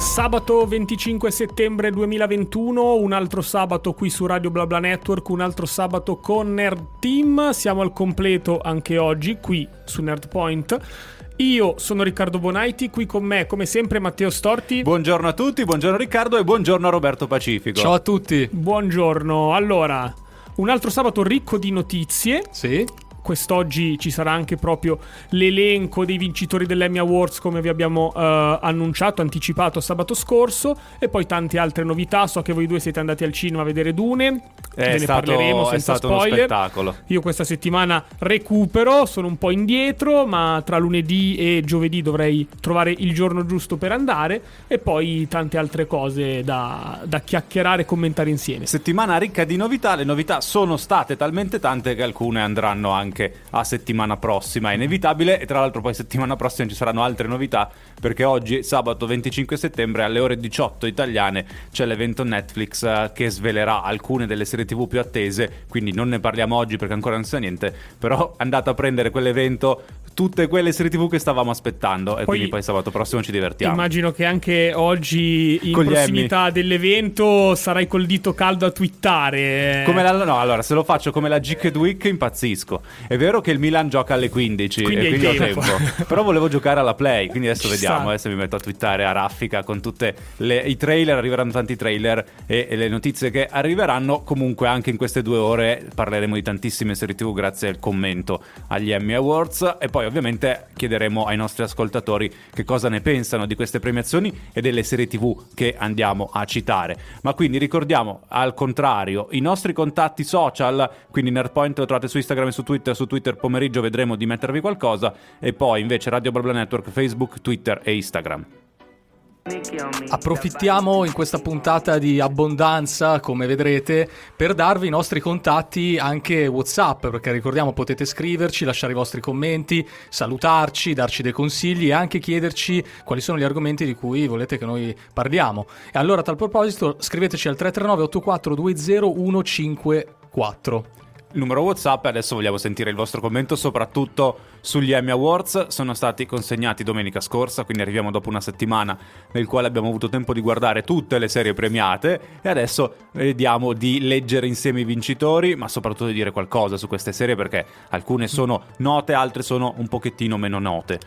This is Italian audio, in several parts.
Sabato 25 settembre 2021, un altro sabato qui su Radio BlaBla Network, un altro sabato con Nerd Team. Siamo al completo anche oggi qui su Nerdpoint. Io sono Riccardo Bonaiti, qui con me come sempre Matteo Storti. Buongiorno a tutti, buongiorno Riccardo e buongiorno a Roberto Pacifico. Ciao a tutti. Buongiorno. Allora, un altro sabato ricco di notizie. Sì. Quest'oggi ci sarà anche proprio l'elenco dei vincitori dell'Emmy Awards come vi abbiamo eh, annunciato, anticipato sabato scorso e poi tante altre novità. So che voi due siete andati al cinema a vedere Dune, È ne stato- parleremo senza spoiler. Io questa settimana recupero, sono un po' indietro, ma tra lunedì e giovedì dovrei trovare il giorno giusto per andare e poi tante altre cose da, da chiacchierare e commentare insieme. Settimana ricca di novità, le novità sono state talmente tante che alcune andranno anche a settimana prossima, è inevitabile. E tra l'altro poi settimana prossima ci saranno altre novità perché oggi sabato 25 settembre alle ore 18 italiane c'è l'evento Netflix eh, che svelerà alcune delle serie tv più attese, quindi non ne parliamo oggi perché ancora non si sa niente, però andate a prendere quell'evento tutte quelle serie tv che stavamo aspettando e Poi- quindi poi sabato prossimo ci divertiamo. Immagino che anche oggi in Con prossimità dell'evento sarai col dito caldo a twittare. Come la, no, allora, se lo faccio come la Gicked Week impazzisco. È vero che il Milan gioca alle 15 Quindi e quindi ho tempo. tempo. Però volevo giocare alla Play, quindi adesso Ci vediamo. sta. Adesso mi metto a twittare a raffica con tutte le, i trailer, arriveranno tanti trailer e, e le notizie che arriveranno. Comunque anche in queste due ore parleremo di tantissime serie TV grazie al commento agli Emmy Awards e poi ovviamente chiederemo ai nostri ascoltatori che cosa ne pensano di queste premiazioni e delle serie TV che andiamo a citare. Ma quindi ricordiamo al contrario i nostri contatti social, quindi Nerdpoint lo trovate su Instagram e su Twitter, su Twitter pomeriggio vedremo di mettervi qualcosa e poi invece Radio Blabla Network, Facebook, Twitter e Instagram. Approfittiamo in questa puntata di abbondanza, come vedrete, per darvi i nostri contatti anche WhatsApp, perché ricordiamo potete scriverci, lasciare i vostri commenti, salutarci, darci dei consigli e anche chiederci quali sono gli argomenti di cui volete che noi parliamo. E allora a tal proposito scriveteci al 339 8420 154. Il numero WhatsApp e adesso vogliamo sentire il vostro commento soprattutto sugli Emmy Awards. Sono stati consegnati domenica scorsa, quindi arriviamo dopo una settimana nel quale abbiamo avuto tempo di guardare tutte le serie premiate e adesso vediamo di leggere insieme i vincitori, ma soprattutto di dire qualcosa su queste serie perché alcune sono note, altre sono un pochettino meno note.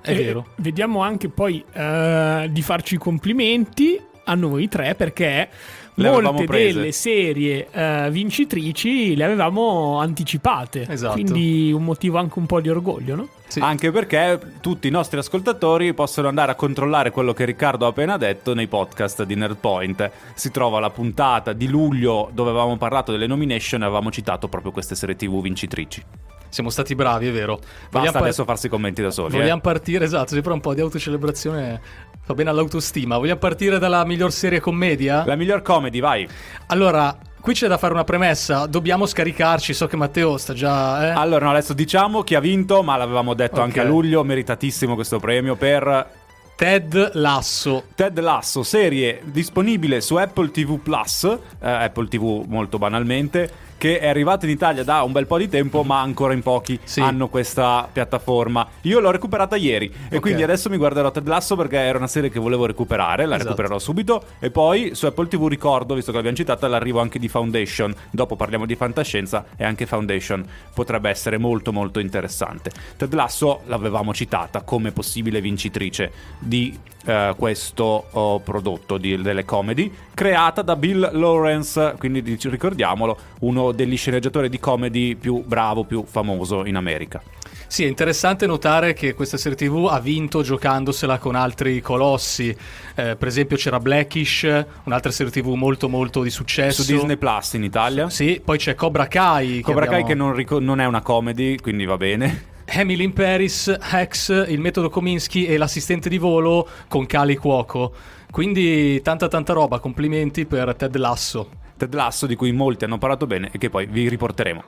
È E vero. Vediamo anche poi eh, di farci i complimenti a noi tre perché Le molte delle serie eh, vincitrici le avevamo anticipate. Esatto. Quindi un motivo anche un po' di orgoglio, no? Sì. Anche perché tutti i nostri ascoltatori possono andare a controllare quello che Riccardo ha appena detto nei podcast di Nerdpoint. Si trova la puntata di luglio dove avevamo parlato delle nomination e avevamo citato proprio queste serie TV vincitrici. Siamo stati bravi, è vero. Basta Vogliamo par- adesso farsi i commenti da soli. eh. Vogliamo partire, esatto, sempre un po' di autocelebrazione fa bene all'autostima. Vogliamo partire dalla miglior serie commedia? La miglior comedy, vai. Allora, qui c'è da fare una premessa, dobbiamo scaricarci, so che Matteo sta già... Eh? Allora, no, adesso diciamo chi ha vinto, ma l'avevamo detto Ok. anche a luglio, meritatissimo questo premio per Ted Lasso. Ted Lasso, serie disponibile su Apple TV Plus, eh, Apple TV molto banalmente, che è arrivata in Italia da un bel po' di tempo, ma ancora in pochi Sì. hanno questa piattaforma. Io l'ho recuperata ieri e Ok. quindi adesso mi guarderò Ted Lasso perché era una serie che volevo recuperare, la Esatto. recupererò subito e poi su Apple TV ricordo, visto che l'abbiamo citata, l'arrivo anche di Foundation. Dopo parliamo di fantascienza e anche Foundation potrebbe essere molto molto interessante. Ted Lasso l'avevamo citata come possibile vincitrice di eh, questo oh, prodotto di- delle comedy, creata da Bill Lawrence, quindi ricordiamolo, uno degli sceneggiatori di comedy più bravo, più famoso in America. Sì, è interessante notare che questa serie TV ha vinto giocandosela con altri colossi. Eh, per esempio c'era Blackish, un'altra serie TV molto molto di successo. Su Disney Plus in Italia. Sì, poi c'è Cobra Kai. che Cobra Kai abbiamo- che non, rico- non è una comedy, quindi va bene. Emily in Paris, Hex, il metodo Kominsky e l'assistente di volo con Kali Cuoco. Quindi tanta tanta roba, complimenti per Ted Lasso. Ted Lasso di cui molti hanno parlato bene e che poi vi riporteremo.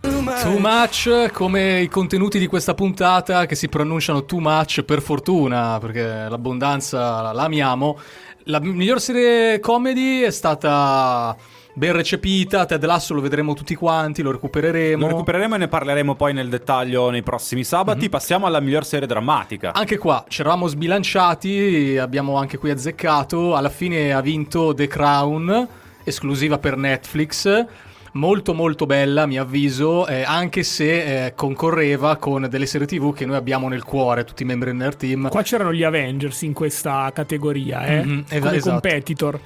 Too much come i contenuti di questa puntata che si pronunciano too much per fortuna, perché l'abbondanza la amiamo. La miglior serie comedy è stata ben recepita. Ted Lasso lo vedremo tutti quanti, lo recupereremo. Lo recupereremo e ne parleremo poi nel dettaglio nei prossimi sabati. Mhm. Passiamo alla miglior serie drammatica. Anche qua ci eravamo sbilanciati, abbiamo anche qui azzeccato. Alla fine ha vinto The Crown, esclusiva per Netflix. Molto molto bella, a mio avviso, eh, anche se eh, concorreva con delle serie TV che noi abbiamo nel cuore, tutti i membri del Nerd Team. Qua c'erano gli Avengers in questa categoria, eh? Mhm, es- come esatto. competitor.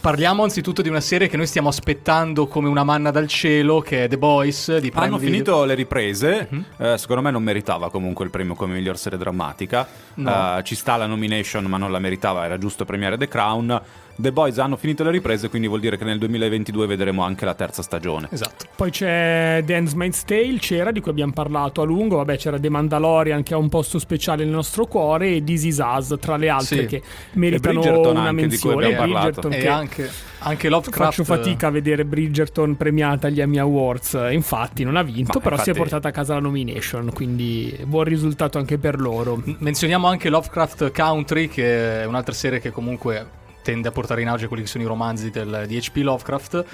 Parliamo anzitutto di una serie che noi stiamo aspettando come una manna dal cielo, che è The Boys di Prime Hanno Video. finito le riprese, Mhm. eh, secondo me non meritava comunque il premio come miglior serie drammatica. No. Eh, ci sta la nomination, ma non la meritava, era giusto premiare The Crown. The Boys hanno finito le riprese, quindi vuol dire che nel 2022 vedremo anche la terza stagione. Esatto. Poi c'è The Handmaid's Tale, c'era, di cui abbiamo parlato a lungo. Vabbè, c'era The Mandalorian che ha un posto speciale nel nostro cuore e This Is Us, tra le altre Sì. che meritano Bridgerton una anche, di cui menzione. abbiamo parlato. Bridgerton E che anche, anche Lovecraft. faccio fatica a vedere Bridgerton premiata agli Emmy Awards. Infatti non ha vinto, Ma però si è infatti- portata a casa la nomination, quindi buon risultato anche per loro. Menzioniamo anche Lovecraft Country, che è un'altra serie che comunque tende a portare in auge quelli che sono i romanzi del, di H.P. Lovecraft.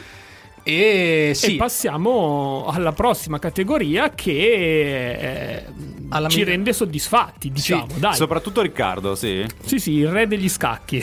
E sì, E passiamo alla prossima categoria che eh, Alla ci mi- rende soddisfatti, diciamo. Dai. Soprattutto Riccardo, sì. Sì, sì, il re degli scacchi.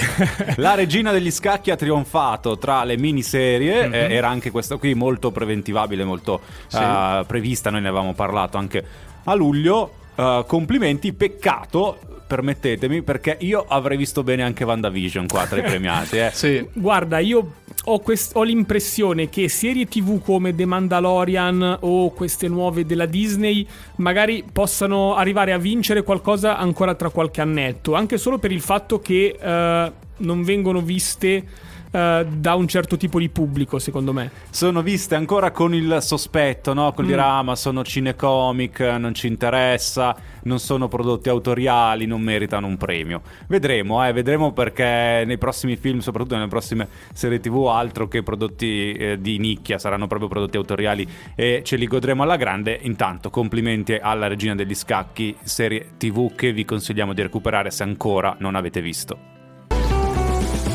La regina degli scacchi ha trionfato tra le miniserie, Mhm. eh, era anche questa qui molto preventivabile, molto Sì. eh, prevista, noi ne avevamo parlato anche a luglio. Eh, complimenti, peccato, permettetemi, perché io avrei visto bene anche WandaVision qua tra i premiati. Eh. sì. Guarda, io ho, quest- ho l'impressione che serie TV come The Mandalorian o queste nuove della Disney magari possano arrivare a vincere qualcosa ancora tra qualche annetto, anche solo per il fatto che eh, non vengono viste eh, da un certo tipo di pubblico, secondo me. Sono viste ancora con il sospetto, no? Con Mm. ah, ma sono cinecomic, non ci interessa, non sono prodotti autoriali, non meritano un premio. Vedremo, eh, vedremo perché nei prossimi film, soprattutto nelle prossime serie TV, altro che prodotti eh, di nicchia, saranno proprio prodotti autoriali e ce li godremo alla grande. Intanto, complimenti alla Regina degli Scacchi, serie TV che vi consigliamo di recuperare se ancora non avete visto.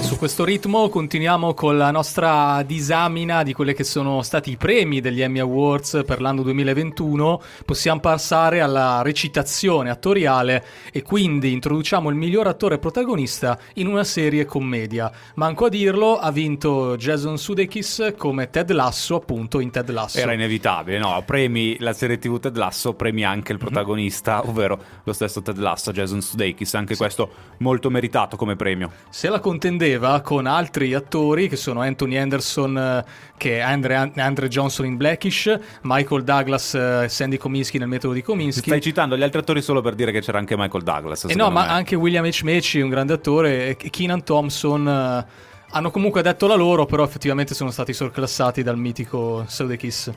Su questo ritmo continuiamo con la nostra disamina di quelli che sono stati i premi degli Emmy Awards per l'anno 2021. Possiamo passare alla recitazione attoriale e quindi introduciamo il miglior attore protagonista in una serie commedia. Manco a dirlo, ha vinto Jason Sudeikis come Ted Lasso, appunto in Ted Lasso. Era inevitabile, no? Premi la serie TV Ted Lasso, premi anche il protagonista, ovvero lo stesso Ted Lasso, Jason Sudeikis. Anche questo molto meritato come premio. Se la contendeva con altri attori che sono Anthony Anderson, eh, che è Andre, Andre Johnson in Blackish, Michael Douglas, eh, Sandy Kominsky nel metodo di Kominsky. Stai citando gli altri attori solo per dire che c'era anche Michael Douglas. E no, secondo ma me. anche William H. Macy, un grande attore, e Keenan Thompson. eh, hanno comunque detto la loro, però effettivamente sono stati sorclassati dal mitico Sudeikis.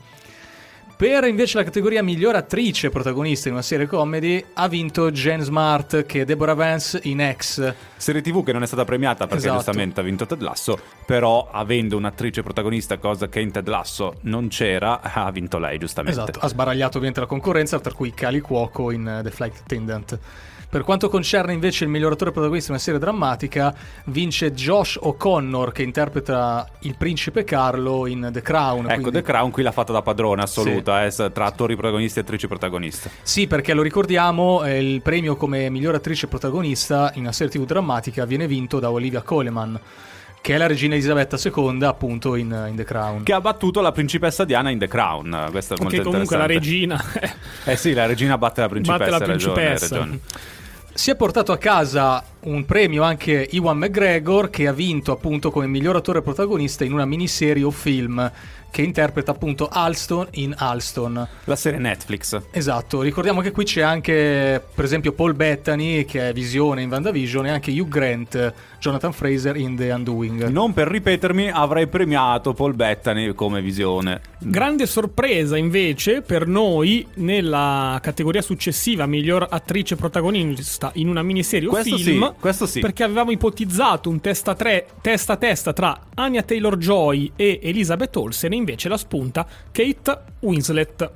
Per invece la categoria miglior attrice protagonista in una serie comedy ha vinto Jane Smart, che è Deborah Vance in X. Serie TV che non è stata premiata perché Esatto. giustamente ha vinto Ted Lasso, però avendo un'attrice protagonista, cosa che in Ted Lasso non c'era, ha vinto lei giustamente. Esatto, ha sbaragliato ovviamente la concorrenza, tra cui Cali Cuoco in eh, The Flight Attendant. Per quanto concerne invece il miglior attore protagonista in una serie drammatica, vince Josh O'Connor che interpreta il principe Carlo in The Crown. Ecco, quindi- The Crown qui l'ha fatta da padrona assoluta, eh, tra attori protagonisti e attrici protagoniste. Sì, perché lo ricordiamo, eh, il premio come miglior attrice protagonista in una serie TV drammatica viene vinto da Olivia Coleman, che è la regina Elisabetta II appunto in, in The Crown. Che ha battuto la principessa Diana in The Crown. Questo è molto Che comunque la regina Eh sì, la regina batte la principessa. batte la hai ragione, principessa. ragione. Si è portato a casa un premio anche Iwan McGregor che ha vinto appunto come miglior attore protagonista in una miniserie o film che interpreta appunto Alston in Alston. La serie Netflix. Esatto, ricordiamo che qui c'è anche per esempio Paul Bettany che è Visione in WandaVision e anche Hugh Grant, Jonathan Fraser in The Undoing. Non per ripetermi, avrei premiato Paul Bettany come visione. Grande sorpresa invece per noi nella categoria successiva miglior attrice protagonista in una miniserie o Questo film. sì, questo sì. Perché avevamo ipotizzato un testa, tre, testa a testa tra Anya Taylor Joy e Elizabeth Olsen, invece la spunta Kate Winslet.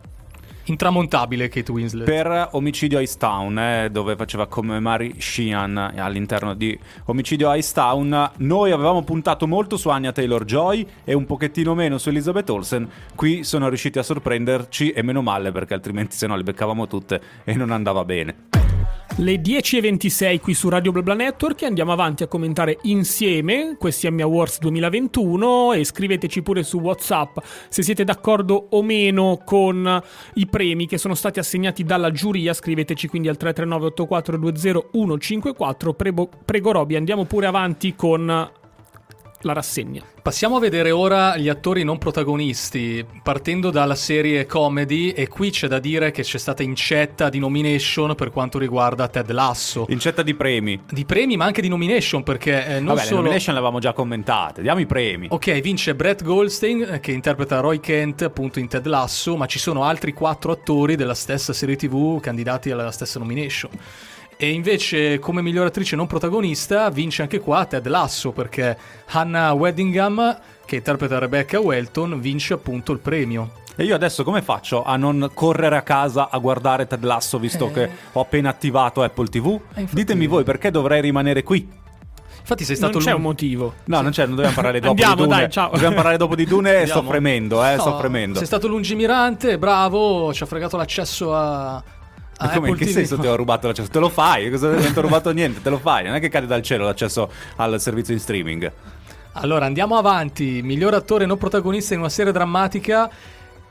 Intramontabile Kate Winslet. per Omicidio Ice Town, eh, dove faceva come Mary Sheehan all'interno di Omicidio Ice Town. Noi avevamo puntato molto su Anya Taylor Joy e un pochettino meno su Elizabeth Olsen. Qui sono riusciti a sorprenderci e meno male perché altrimenti se no le beccavamo tutte e non andava bene. Le 10.26 qui su Radio BlaBla Network andiamo avanti a commentare insieme questi Emmy Awards 2021 e scriveteci pure su Whatsapp se siete d'accordo o meno con i premi che sono stati assegnati dalla giuria, scriveteci quindi al 339 8420 154. Prego, prego Roby, andiamo pure avanti con la rassegna. Passiamo a vedere ora gli attori non protagonisti, partendo dalla serie comedy e qui c'è da dire che c'è stata incetta di nomination per quanto riguarda Ted Lasso. Incetta di premi. Di premi ma anche di nomination perché eh, non Vabbè, le solo... nomination le avevamo già commentate. Diamo i premi. Ok, vince Brett Goldstein eh, che interpreta Roy Kent appunto in Ted Lasso, ma ci sono altri quattro attori della stessa serie TV candidati alla stessa nomination. E invece come miglior attrice non protagonista vince anche qua Ted Lasso perché Hannah Weddingham che interpreta Rebecca Welton vince appunto il premio. E io adesso come faccio a non correre a casa a guardare Ted Lasso visto Eh. che ho appena attivato Apple TV? Eh, infatti- Ditemi voi perché dovrei rimanere qui. Infatti sei Non stato c'è l'un- un motivo. No, non c'è, non dobbiamo parlare dopo Andiamo, di Dune. dai, ciao. Dobbiamo parlare dopo di Dune e sto Andiamo. fremendo, eh, sto No, fremendo. Sei stato lungimirante, bravo, ci ha fregato l'accesso a, a Ma come, in che senso ti ho rubato l'accesso? Te lo fai? Cosa, non ti ho rubato niente, te lo fai. Non è che cade dal cielo l'accesso al servizio in streaming. Allora, andiamo avanti. Miglior attore non protagonista in una serie drammatica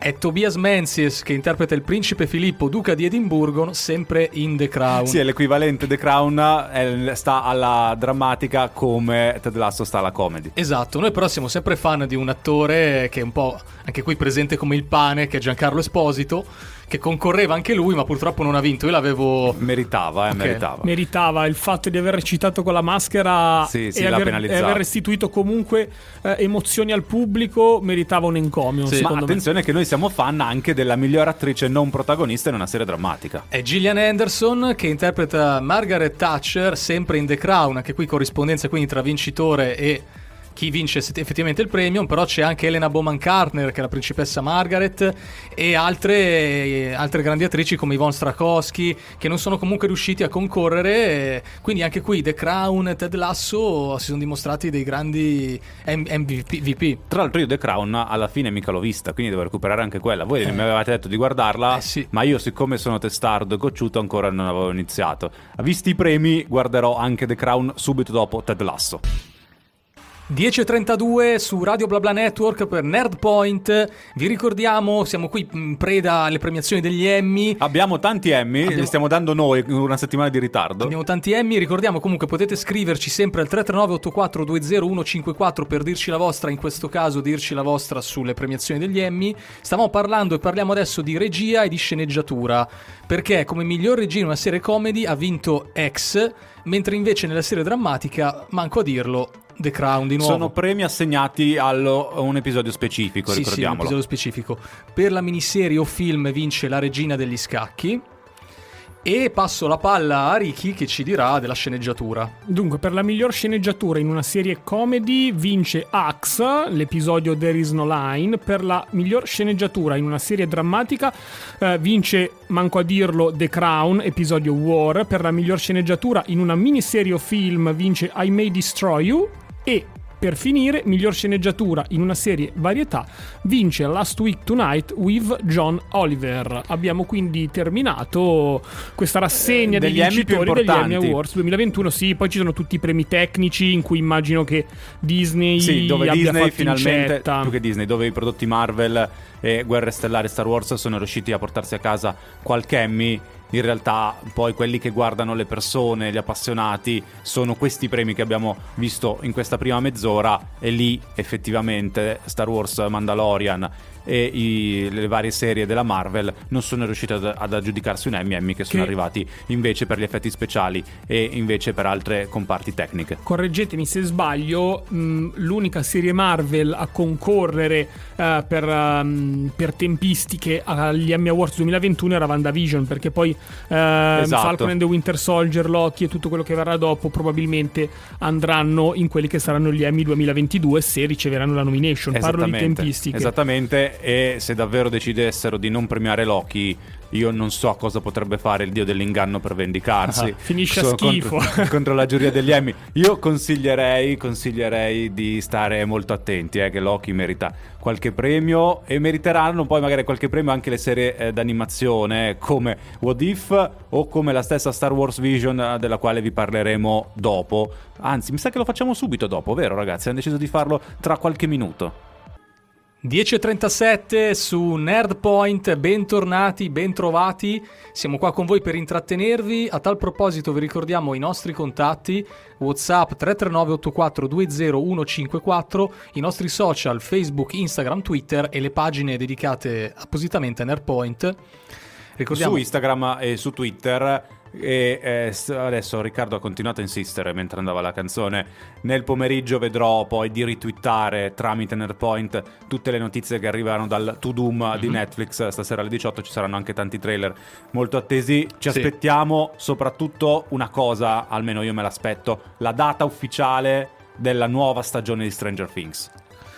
è Tobias Menzies che interpreta il principe Filippo, duca di Edimburgo, sempre in The Crown. Sì, è l'equivalente The Crown, eh, sta alla drammatica come Ted Lasso sta alla comedy. Esatto, noi però siamo sempre fan di un attore che è un po' anche qui presente come il pane, che è Giancarlo Esposito, che concorreva anche lui, ma purtroppo non ha vinto. Io l'avevo Meritava, eh, Ok. meritava. Meritava il fatto di aver recitato con la maschera Sì, sì, e, aver, e aver restituito comunque eh, emozioni al pubblico, meritava un encomio. Sì. Ma secondo me. attenzione che noi siamo fan anche della miglior attrice non protagonista in una serie drammatica. È Gillian Anderson che interpreta Margaret Thatcher, sempre in The Crown, anche qui corrispondenza quindi tra vincitore e chi vince effettivamente il premio, però c'è anche Elena Bowman Carter che è la principessa Margaret e altre, altre grandi attrici come Yvonne Strakowski che non sono comunque riusciti a concorrere, e quindi anche qui The Crown e Ted Lasso si sono dimostrati dei grandi M- MVP. VP. Tra l'altro io The Crown alla fine mica l'ho vista, quindi devo recuperare anche quella. Voi mi avevate detto di guardarla, Eh, sì. ma io siccome sono testardo e cocciuto ancora non avevo iniziato. Visti i premi guarderò anche The Crown subito dopo Ted Lasso. 10.32 su Radio BlaBla Network per Nerdpoint. Vi ricordiamo, siamo qui in preda alle premiazioni degli Emmy. Abbiamo tanti Emmy, Abbiamo- li stiamo dando noi una settimana di ritardo. Abbiamo tanti Emmy, ricordiamo comunque potete scriverci sempre al 339 84 20 154 per dirci la vostra, in questo caso dirci la vostra sulle premiazioni degli Emmy. Stavamo parlando e parliamo adesso di regia e di sceneggiatura, perché come miglior regia in una serie comedy ha vinto X, mentre invece nella serie drammatica, manco a dirlo, The Crown di nuovo. Sono premi assegnati allo- a un episodio specifico, Sì, sì, un ricordiamolo. episodio specifico. Per la miniserie o film vince La regina degli scacchi. E passo la palla a Ricky che ci dirà della sceneggiatura. Dunque, per la miglior sceneggiatura in una serie comedy vince Axe, l'episodio There is no line. Per la miglior sceneggiatura in una serie drammatica eh, vince, manco a dirlo, The Crown, episodio War. Per la miglior sceneggiatura in una miniserie o film vince I May Destroy You. E per finire, miglior sceneggiatura in una serie varietà vince Last Week Tonight with John Oliver. Abbiamo quindi terminato questa rassegna Eh, degli vincitori degli Emmy. Awards 2021. Sì, poi ci sono tutti i premi tecnici in cui immagino che Disney Sì, dove abbia Disney fatto finalmente, incetta. più che Disney, dove i prodotti Marvel e Guerre Stellari e Star Wars sono riusciti a portarsi a casa qualche Emmy. In realtà, poi quelli che guardano le persone, gli appassionati, sono questi premi che abbiamo visto in questa prima mezz'ora. E lì effettivamente Star Wars Mandalorian e i- le varie serie della Marvel non sono riuscite ad, ad aggiudicarsi un Emmy, Emmy che sono Che- arrivati invece per gli effetti speciali e invece per altre comparti tecniche. Correggetemi se sbaglio, mh, l'unica serie Marvel a concorrere eh, per, ehm, per tempistiche agli Emmy Awards 2021 era WandaVision, perché poi ehm, Esatto. Falcon and the Winter Soldier, Loki e tutto quello che verrà dopo probabilmente andranno in quelli che saranno gli Emmy 2022 se riceveranno la nomination. Parlo di tempistiche. Esattamente, e se davvero decidessero di non premiare Loki io non so cosa potrebbe fare il dio dell'inganno per vendicarsi. Ah, finisce a schifo. Contro, contro la giuria degli Emmy. Io consiglierei, consiglierei di stare molto attenti, eh, che Loki merita qualche premio e meriteranno poi magari qualche premio anche le serie eh, d'animazione come What If o come la stessa Star Wars Vision eh, della quale vi parleremo dopo. Anzi, mi sa che lo facciamo subito dopo, vero ragazzi? Hanno deciso di farlo tra qualche minuto. 10.37 su Nerdpoint, bentornati, bentrovati, siamo qua con voi per intrattenervi, a tal proposito vi ricordiamo i nostri contatti, Whatsapp 339 84 20154, i nostri social Facebook, Instagram, Twitter e le pagine dedicate appositamente a Nerdpoint. Ricordiamo... Su Instagram e su Twitter e eh, adesso Riccardo ha continuato a insistere mentre andava la canzone. Nel pomeriggio vedrò poi di ritwittare tramite Nerdpoint tutte le notizie che arrivano dal To Doom mm-hmm. di Netflix. Stasera alle 18 ci saranno anche tanti trailer molto attesi. Ci sì. aspettiamo soprattutto una cosa, almeno io me l'aspetto, la data ufficiale della nuova stagione di Stranger Things.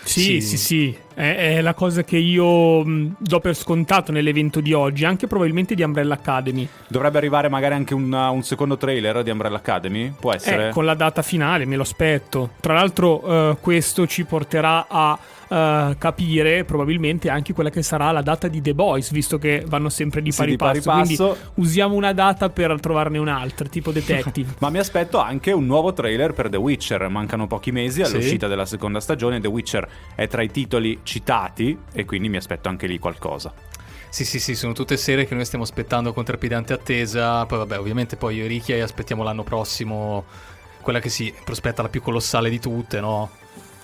Sì, sì, sì, sì. È, la cosa che io do per scontato nell'evento di oggi, anche probabilmente di Umbrella Academy. Dovrebbe arrivare magari anche un, un secondo trailer di Umbrella Academy? Può essere? Eh, con la data finale, me lo aspetto. Tra l'altro, uh, questo ci porterà a uh, capire probabilmente anche quella che sarà la data di The Boys, visto che vanno sempre di pari, sì, passo. Di pari passo. Quindi usiamo una data per trovarne un'altra, tipo Detective. Ma mi aspetto anche un nuovo trailer per The Witcher. Mancano pochi mesi all'uscita sì. della seconda stagione. The Witcher è tra i titoli citati e quindi mi aspetto anche lì qualcosa. Sì, sì, sì, sono tutte serie che noi stiamo aspettando con trepidante attesa. Poi, vabbè, ovviamente poi io e Ricky aspettiamo l'anno prossimo quella che si prospetta la più colossale di tutte, no?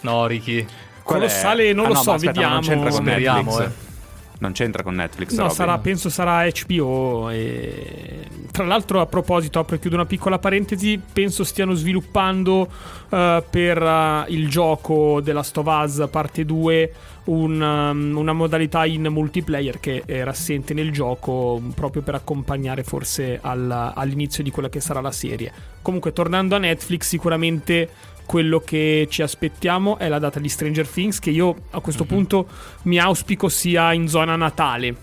No, Ricky? Colossale è... non ah, lo no, so, aspetta, vediamo. non c'entra con Netflix. Eh. Non c'entra con Netflix. No, sarà, penso sarà HBO. E... Tra l'altro, a proposito, apro e chiudo una piccola parentesi. Penso stiano sviluppando uh, per uh, il gioco della Stovaz parte 2 un, um, una modalità in multiplayer che era assente nel gioco proprio per accompagnare forse al, all'inizio di quella che sarà la serie. Comunque, tornando a Netflix, sicuramente quello che ci aspettiamo è la data di Stranger Things, che io a questo mm-hmm. punto mi auspico sia in zona natale.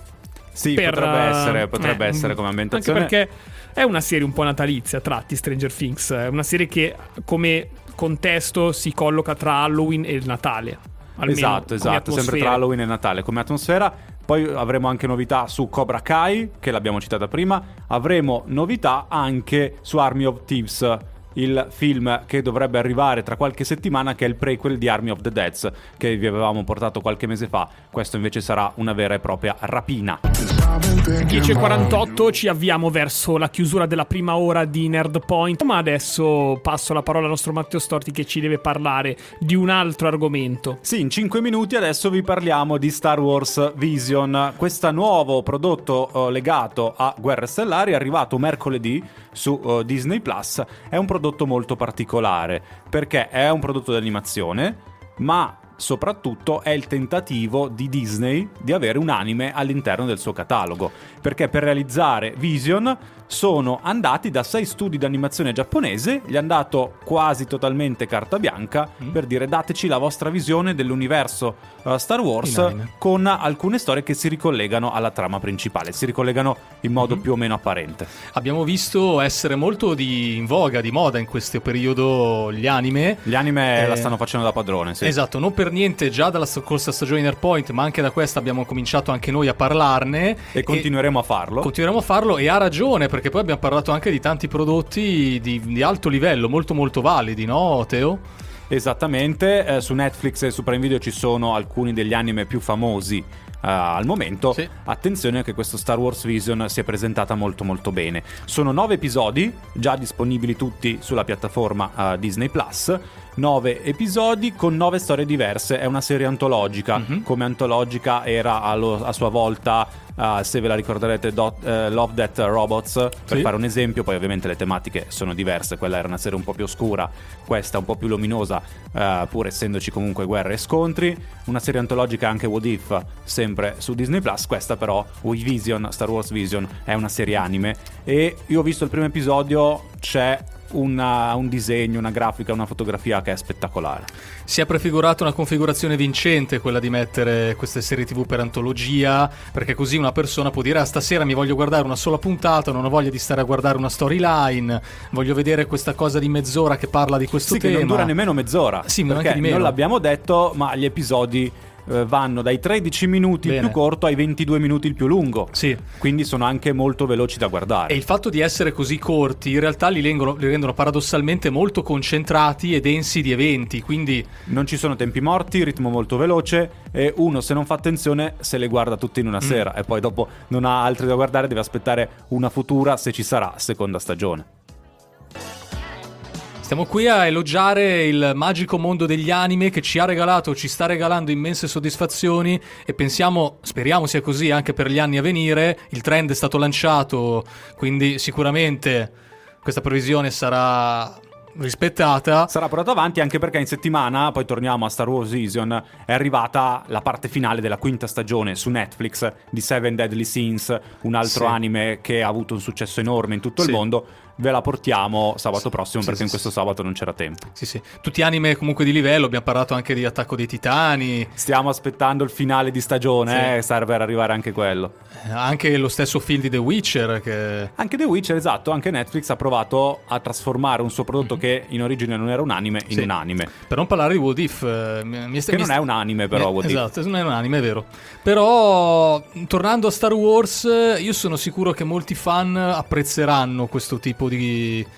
Sì, per, potrebbe essere, potrebbe eh, essere come ambientazione. Anche perché è una serie un po' natalizia a tratti Stranger Things, è una serie che come contesto si colloca tra Halloween e il Natale. Esatto, esatto, sempre tra Halloween e Natale come atmosfera. Poi avremo anche novità su Cobra Kai, che l'abbiamo citata prima. Avremo novità anche su Army of Thieves il film che dovrebbe arrivare tra qualche settimana, che è il prequel di Army of the Dead, che vi avevamo portato qualche mese fa. Questo invece sarà una vera e propria rapina. 10.48 ci avviamo verso la chiusura della prima ora di Nerd Point, ma adesso passo la parola al nostro Matteo Storti che ci deve parlare di un altro argomento. Sì, in 5 minuti adesso vi parliamo di Star Wars Vision, questo nuovo prodotto uh, legato a Guerre Stellari, è arrivato mercoledì su uh, Disney Plus. È un prodotto molto particolare perché è un prodotto di animazione, ma soprattutto è il tentativo di Disney di avere un anime all'interno del suo catalogo. Perché per realizzare Vision sono andati da sei studi di animazione giapponese, gli hanno dato quasi totalmente carta bianca mm. per dire dateci la vostra visione dell'universo uh, Star Wars con alcune storie che si ricollegano alla trama principale, si ricollegano in modo mm. più o meno apparente. Abbiamo visto essere molto di, in voga, di moda in questo periodo gli anime. Gli anime eh, la stanno facendo da padrone, sì. Esatto, non per niente già dalla scorsa stagione Interpoint, ma anche da questa abbiamo cominciato anche noi a parlarne. E continueremo e a farlo. Continueremo a farlo e ha ragione perché poi abbiamo parlato anche di tanti prodotti di, di alto livello, molto molto validi, no Teo? Esattamente, eh, su Netflix e su Prime Video ci sono alcuni degli anime più famosi Uh, al momento. Sì. Attenzione che questo Star Wars Vision si è presentata molto molto bene. Sono nove episodi, già disponibili tutti sulla piattaforma uh, Disney Plus. Nove episodi con nove storie diverse. È una serie antologica. Mm-hmm. Come antologica era allo, a sua volta uh, se ve la ricorderete, Dot, uh, Love Death Robots, per sì. fare un esempio, poi ovviamente le tematiche sono diverse, quella era una serie un po' più oscura, questa un po' più luminosa, uh, pur essendoci comunque guerre e scontri, una serie antologica anche What If, sempre su Disney Plus, questa però, We Vision, Star Wars Vision, è una serie anime e io ho visto il primo episodio, c'è una- un disegno, una grafica, una fotografia che è spettacolare. Si è prefigurata una configurazione vincente, quella di mettere queste serie TV per antologia, perché così una persona può dire: Ah, stasera mi voglio guardare una sola puntata, non ho voglia di stare a guardare una storyline, voglio vedere questa cosa di mezz'ora che parla di questo Sì, tema. che non dura nemmeno mezz'ora. Sì, ma non l'abbiamo detto, ma gli episodi eh, vanno dai 13 minuti il Bene. più corto ai 22 minuti il più lungo. Sì. Quindi sono anche molto veloci da guardare. E il fatto di essere così corti in realtà li rendono, li rendono paradossalmente molto concentrati e densi di eventi, quindi Non ci sono tempi morti, ritmo molto veloce e uno se non fa attenzione se le guarda tutte in Mm. una sera e poi dopo non ha altri da guardare, deve aspettare una futura, se ci sarà, seconda stagione. Stiamo qui a elogiare il magico mondo degli anime che ci ha regalato, ci sta regalando immense soddisfazioni e pensiamo, speriamo sia così anche per gli anni a venire. Il trend è stato lanciato, quindi sicuramente questa previsione sarà rispettata. Sarà portato avanti anche perché in settimana, poi torniamo a Star Wars Vision, è arrivata la parte finale della quinta stagione su Netflix di Seven Deadly Sins, un altro Sì. anime che ha avuto un successo enorme in tutto Sì. il mondo. Ve la portiamo sabato Sì. prossimo Sì, perché sì, in questo sabato non c'era tempo. Sì, sì. Tutti anime comunque di livello, abbiamo parlato anche di Attacco dei Titani, Stiamo aspettando il finale di stagione, eh, serve per arrivare anche quello. eh, anche lo stesso film di The Witcher che... Anche The Witcher, esatto, anche Netflix ha provato a trasformare un suo prodotto che in origine non era un anime in un anime. Per non parlare di What If, eh, mi, mi Che non è un anime però, Eh, What If. esatto, non è un anime, è vero. Però, tornando a Star Wars, io sono sicuro che molti fan apprezzeranno questo tipo di, 这个。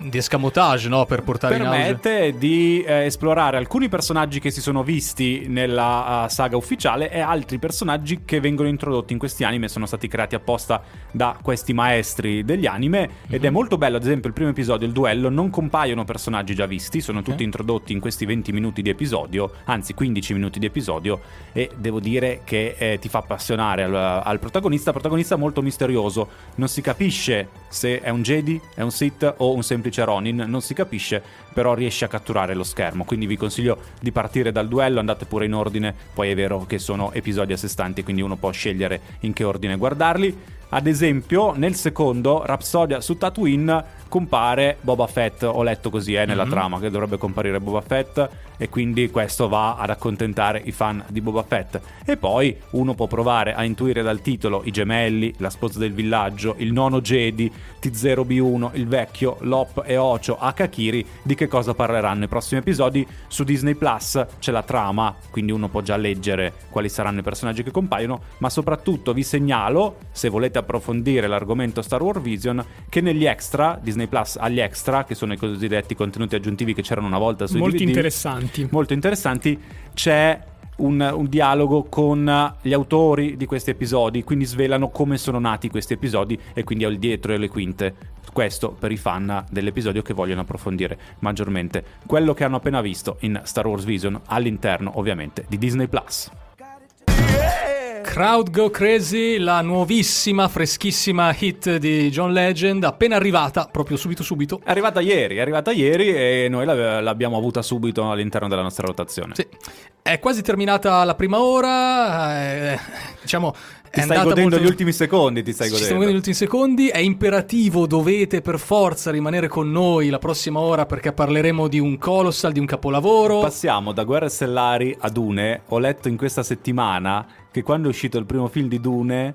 Di escamotage, no? Per portare in auge. permette di eh, esplorare alcuni personaggi che si sono visti nella uh, saga ufficiale e altri personaggi che vengono introdotti in questi anime sono stati creati apposta da questi maestri degli anime ed Mhm. è molto bello ad esempio il primo episodio il duello non compaiono personaggi già visti sono tutti Ok. introdotti in questi 20 minuti di episodio anzi 15 minuti di episodio e devo dire che eh, ti fa appassionare al, al protagonista protagonista molto misterioso non si capisce se è un Jedi è un Sith o un semplice Ronin non si capisce però riesce a catturare lo schermo quindi vi consiglio di partire dal duello andate pure in ordine poi è vero che sono episodi a sé stanti quindi uno può scegliere in che ordine guardarli ad esempio, nel secondo, Rhapsodia su Tatooine, compare Boba Fett. Ho letto così eh, nella Mhm. trama che dovrebbe comparire Boba Fett. E quindi questo va ad accontentare i fan di Boba Fett. E poi uno può provare a intuire dal titolo i gemelli, la sposa del villaggio, il nono Jedi, T0B1, il vecchio, Lop e Ocho, Akakiri, di che cosa parleranno i prossimi episodi. Su Disney Plus c'è la trama, quindi uno può già leggere quali saranno i personaggi che compaiono, ma soprattutto vi segnalo, se volete approfondire l'argomento Star Wars Vision, che negli extra, Disney Plus agli extra, che sono i cosiddetti contenuti aggiuntivi che c'erano una volta sui Molto DVD, interessanti. molto interessanti, c'è un, un dialogo con gli autori di questi episodi, quindi svelano come sono nati questi episodi e quindi al dietro e le quinte. Questo per i fan dell'episodio che vogliono approfondire maggiormente quello che hanno appena visto in Star Wars Vision all'interno ovviamente di Disney Plus. Crowd Go Crazy, la nuovissima, freschissima hit di John Legend, appena arrivata, proprio subito subito. È arrivata ieri, è arrivata ieri e noi l'abbiamo avuta subito all'interno della nostra rotazione. Sì. È quasi terminata la prima ora, eh, diciamo... Ti stai godendo molto- gli ultimi secondi, ti stai Ci godendo. stiamo gli ultimi secondi. È imperativo, dovete per forza rimanere con noi la prossima ora perché parleremo di un colossal, di un capolavoro. Passiamo da Guerre Stellari a Dune. Ho letto in questa settimana che quando è uscito il primo film di Dune,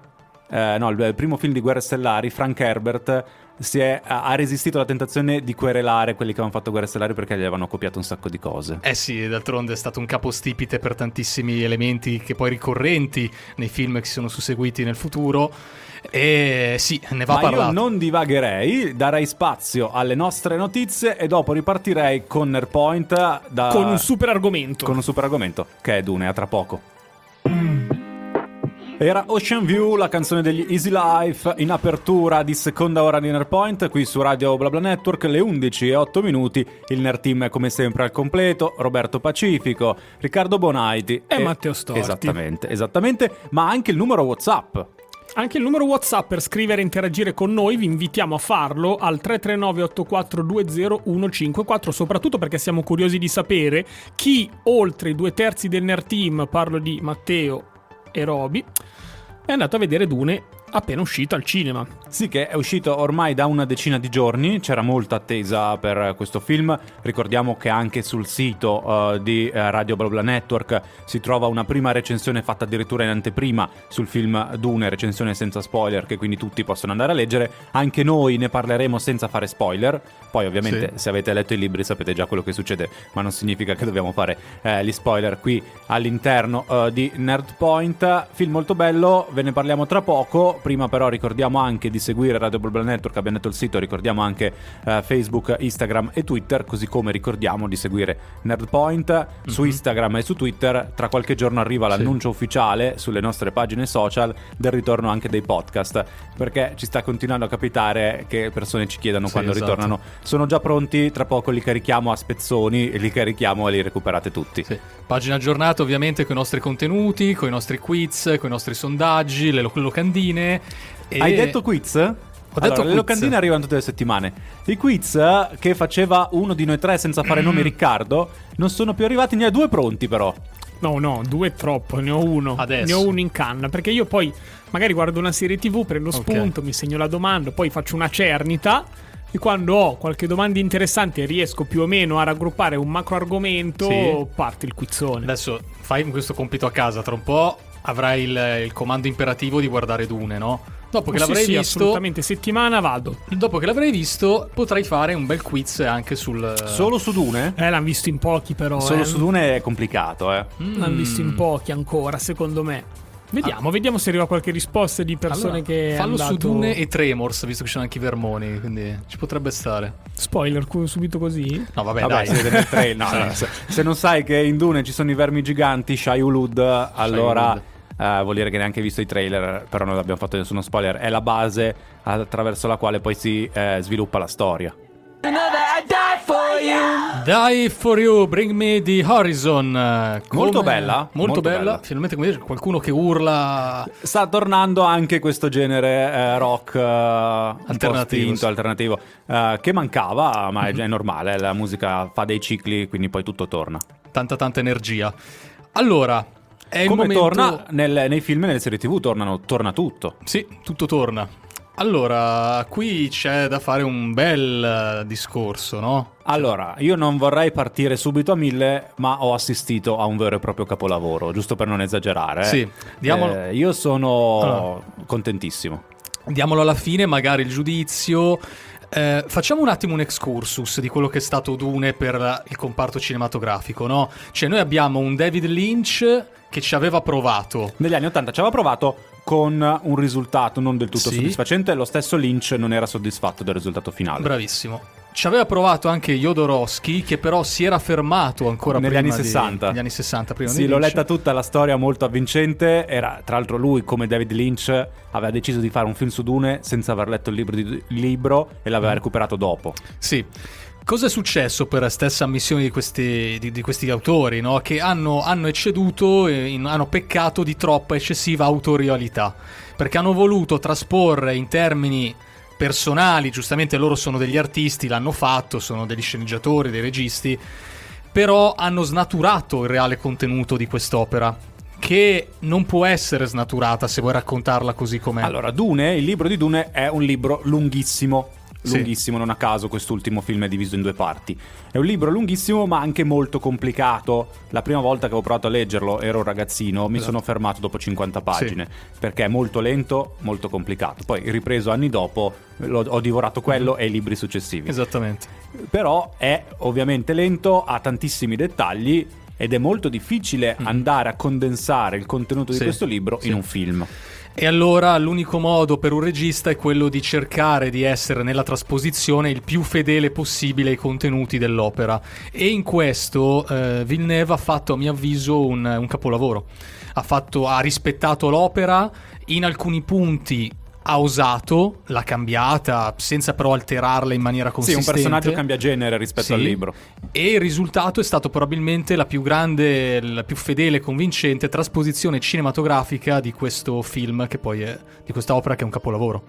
eh, no, il, il primo film di Guerre Stellari, Frank Herbert si è- ha resistito alla tentazione di querelare quelli che avevano fatto Guerre Stellari perché gli avevano copiato un sacco di cose. Eh sì, d'altronde è stato un capostipite per tantissimi elementi che poi ricorrenti nei film che si sono susseguiti nel futuro. E sì, ne va Ma io parlato. non divagherei, darei spazio alle nostre notizie e dopo ripartirei con Nerpoint da- Con un super argomento. con un super argomento che è Dune, a tra poco. Era Ocean View, la canzone degli Easy Life, in apertura di seconda ora di Nerpoint, qui su Radio BlaBla Network, le 11 e 8 minuti. Il Nerd Team è come sempre al completo, Roberto Pacifico, Riccardo Bonaiti E Matteo Storti. Esattamente, esattamente, ma anche il numero WhatsApp. Anche il numero WhatsApp per scrivere e interagire con noi, vi invitiamo a farlo al 339 8420 154, soprattutto perché siamo curiosi di sapere chi, oltre i due terzi del Nerd Team, parlo di Matteo e Roby, è andato a vedere Dune appena uscito al cinema. Sì, che è uscito ormai da una decina di giorni, c'era molta attesa per questo film. Ricordiamo che anche sul sito uh, di uh, Radio Blabla Network si trova una prima recensione fatta addirittura in anteprima sul film Dune, recensione senza spoiler, che quindi tutti possono andare a leggere. Anche noi ne parleremo senza fare spoiler. Poi, ovviamente, sì. se avete letto i libri sapete già quello che succede, ma non significa che dobbiamo fare eh, gli spoiler qui all'interno uh, di Nerdpoint. Film molto bello, ve ne parliamo tra poco. Prima, però, ricordiamo anche di seguire Radio Blabla Network. Abbiamo detto il sito, ricordiamo anche uh, Facebook, Instagram e Twitter. Così come ricordiamo di seguire Nerdpoint mm-hmm. su Instagram e su Twitter. Tra qualche giorno arriva l'annuncio sì. ufficiale sulle nostre pagine social del ritorno anche dei podcast. Perché ci sta continuando a capitare che persone ci chiedano sì, quando esatto. ritornano. Sono già pronti, tra poco li carichiamo a spezzoni e li carichiamo e li recuperate tutti. Sì. Pagina aggiornata ovviamente con i nostri contenuti, con i nostri quiz, con i nostri sondaggi, le locandine. E... Hai detto quiz? Ho allora, detto le locandine arrivano tutte le settimane. I quiz che faceva uno di noi tre senza fare nome Riccardo non sono più arrivati, ne ha due pronti però. No, no, due è troppo, ne ho uno. Adesso. Ne ho uno in canna, perché io poi magari guardo una serie TV, prendo spunto, okay. mi segno la domanda, poi faccio una cernita e quando ho qualche domanda interessante e riesco più o meno a raggruppare un macro argomento, sì. parte il quizzone. Adesso fai questo compito a casa, tra un po' avrai il, il comando imperativo di guardare Dune, no? Dopo che oh, l'avrai sì, visto, assolutamente settimana vado. Dopo che l'avrai visto, potrai fare un bel quiz anche sul. Solo su Dune? Eh, l'hanno visto in pochi, però. Solo eh. su Dune è complicato, eh. Mm. L'hanno visto in pochi ancora, secondo me. Vediamo, ah. vediamo se arriva qualche risposta di persone allora, che. Fallo andato... su Dune e Tremors, visto che ci sono anche i Vermoni, quindi ci potrebbe stare. Spoiler subito così? No, vabbè, vabbè dai. Nel no, no, se, se, non sai che in Dune ci sono i vermi giganti, Shai Ulud, allora. Uh, vuol dire che neanche hai visto i trailer, però non abbiamo fatto nessuno spoiler. È la base attraverso la quale poi si eh, sviluppa la storia. Die for you, bring me the horizon. Come... Molto bella. Molto, molto bella. bella. Finalmente, come dire, qualcuno che urla. Sta tornando anche questo genere eh, rock eh, alternativo, sì. alternativo eh, che mancava, ma è, è normale. La musica fa dei cicli, quindi poi tutto torna. Tanta, tanta energia. Allora, è Come momento... torna nel, nei film e nelle serie tv, tornano, torna tutto. Sì, tutto torna. Allora, qui c'è da fare un bel uh, discorso, no? Allora, io non vorrei partire subito a mille, ma ho assistito a un vero e proprio capolavoro, giusto per non esagerare. Sì, diamolo... eh, io sono allora. contentissimo. Diamolo alla fine, magari il giudizio. Eh, facciamo un attimo un excursus di quello che è stato Dune per il comparto cinematografico, no? Cioè, noi abbiamo un David Lynch che ci aveva provato. Negli anni 80 ci aveva provato con un risultato non del tutto sì. soddisfacente. Lo stesso Lynch non era soddisfatto del risultato finale. Bravissimo. Ci aveva provato anche Jodorowsky, che però si era fermato ancora negli anni 60. negli anni 60 prima sì, l'ho letta tutta la storia molto avvincente. Era tra l'altro lui, come David Lynch, aveva deciso di fare un film su Dune senza aver letto il libro, di, libro e l'aveva mm. recuperato dopo. Sì. Cosa è successo per la stessa ammissione di questi, di, di questi autori, no? che hanno, hanno ecceduto, in, hanno peccato di troppa eccessiva autorialità, perché hanno voluto trasporre in termini personali, giustamente loro sono degli artisti, l'hanno fatto, sono degli sceneggiatori, dei registi, però hanno snaturato il reale contenuto di quest'opera che non può essere snaturata se vuoi raccontarla così com'è. Allora, Dune, il libro di Dune è un libro lunghissimo, lunghissimo, sì. non a caso quest'ultimo film è diviso in due parti. È un libro lunghissimo ma anche molto complicato. La prima volta che ho provato a leggerlo ero un ragazzino, mi esatto. sono fermato dopo 50 pagine sì. perché è molto lento, molto complicato. Poi ripreso anni dopo ho divorato quello mm-hmm. e i libri successivi. Esattamente. Però è ovviamente lento, ha tantissimi dettagli ed è molto difficile mm. andare a condensare il contenuto di questo libro in un film. E allora l'unico modo per un regista è quello di cercare di essere nella trasposizione il più fedele possibile ai contenuti dell'opera. E in questo eh, Villeneuve ha fatto, a mio avviso, un, un capolavoro. Ha, fatto, ha rispettato l'opera, in alcuni punti ha osato, l'ha cambiata senza però alterarla in maniera consistente. Sì, un personaggio cambia genere rispetto sì. al libro. E il risultato è stato probabilmente la più grande, la più fedele e convincente trasposizione cinematografica di questo film, che poi è di questa opera che è un capolavoro.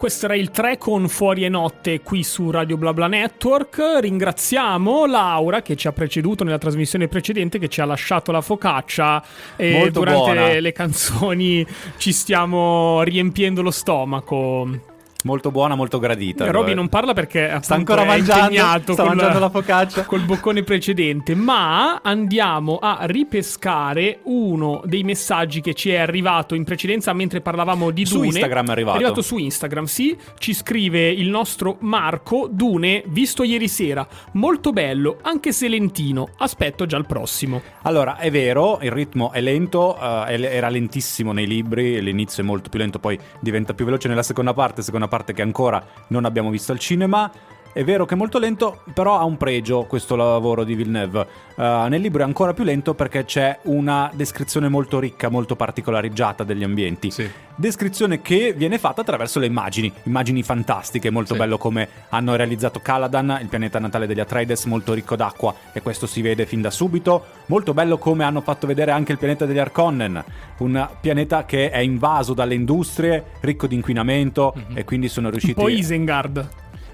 Questo era il 3 con Fuori e Notte qui su Radio BlaBla Network. Ringraziamo Laura che ci ha preceduto nella trasmissione precedente, che ci ha lasciato la focaccia e Molto durante buona. le canzoni ci stiamo riempiendo lo stomaco. Molto buona, molto gradita. Roby Eh, non parla perché Sta ancora è mangiando, sta mangiando la focaccia. col boccone precedente, ma andiamo a ripescare uno dei messaggi che ci è arrivato in precedenza mentre parlavamo di Su Dune. Instagram è arrivato. su Instagram, sì. Ci scrive il nostro Marco Dune, visto ieri sera, molto bello, anche se lentino. Aspetto già il prossimo. Allora, è vero, il ritmo è lento, eh, è- era lentissimo nei libri, l'inizio è molto più lento, poi diventa più veloce nella seconda parte, seconda parte che ancora non abbiamo visto al cinema. È vero che è molto lento, però ha un pregio questo lavoro di Villeneuve. Eh, nel libro è ancora più lento perché c'è una descrizione molto ricca, molto particolareggiata degli ambienti. Sì. Descrizione che viene fatta attraverso le immagini, immagini fantastiche, molto Sì. bello come hanno realizzato Caladan, il pianeta natale degli Atreides, molto ricco d'acqua e questo si vede fin da subito. Molto bello come hanno fatto vedere anche il pianeta degli Arconnen, un pianeta che è invaso dalle industrie, ricco di inquinamento e quindi sono riusciti po' Isengard.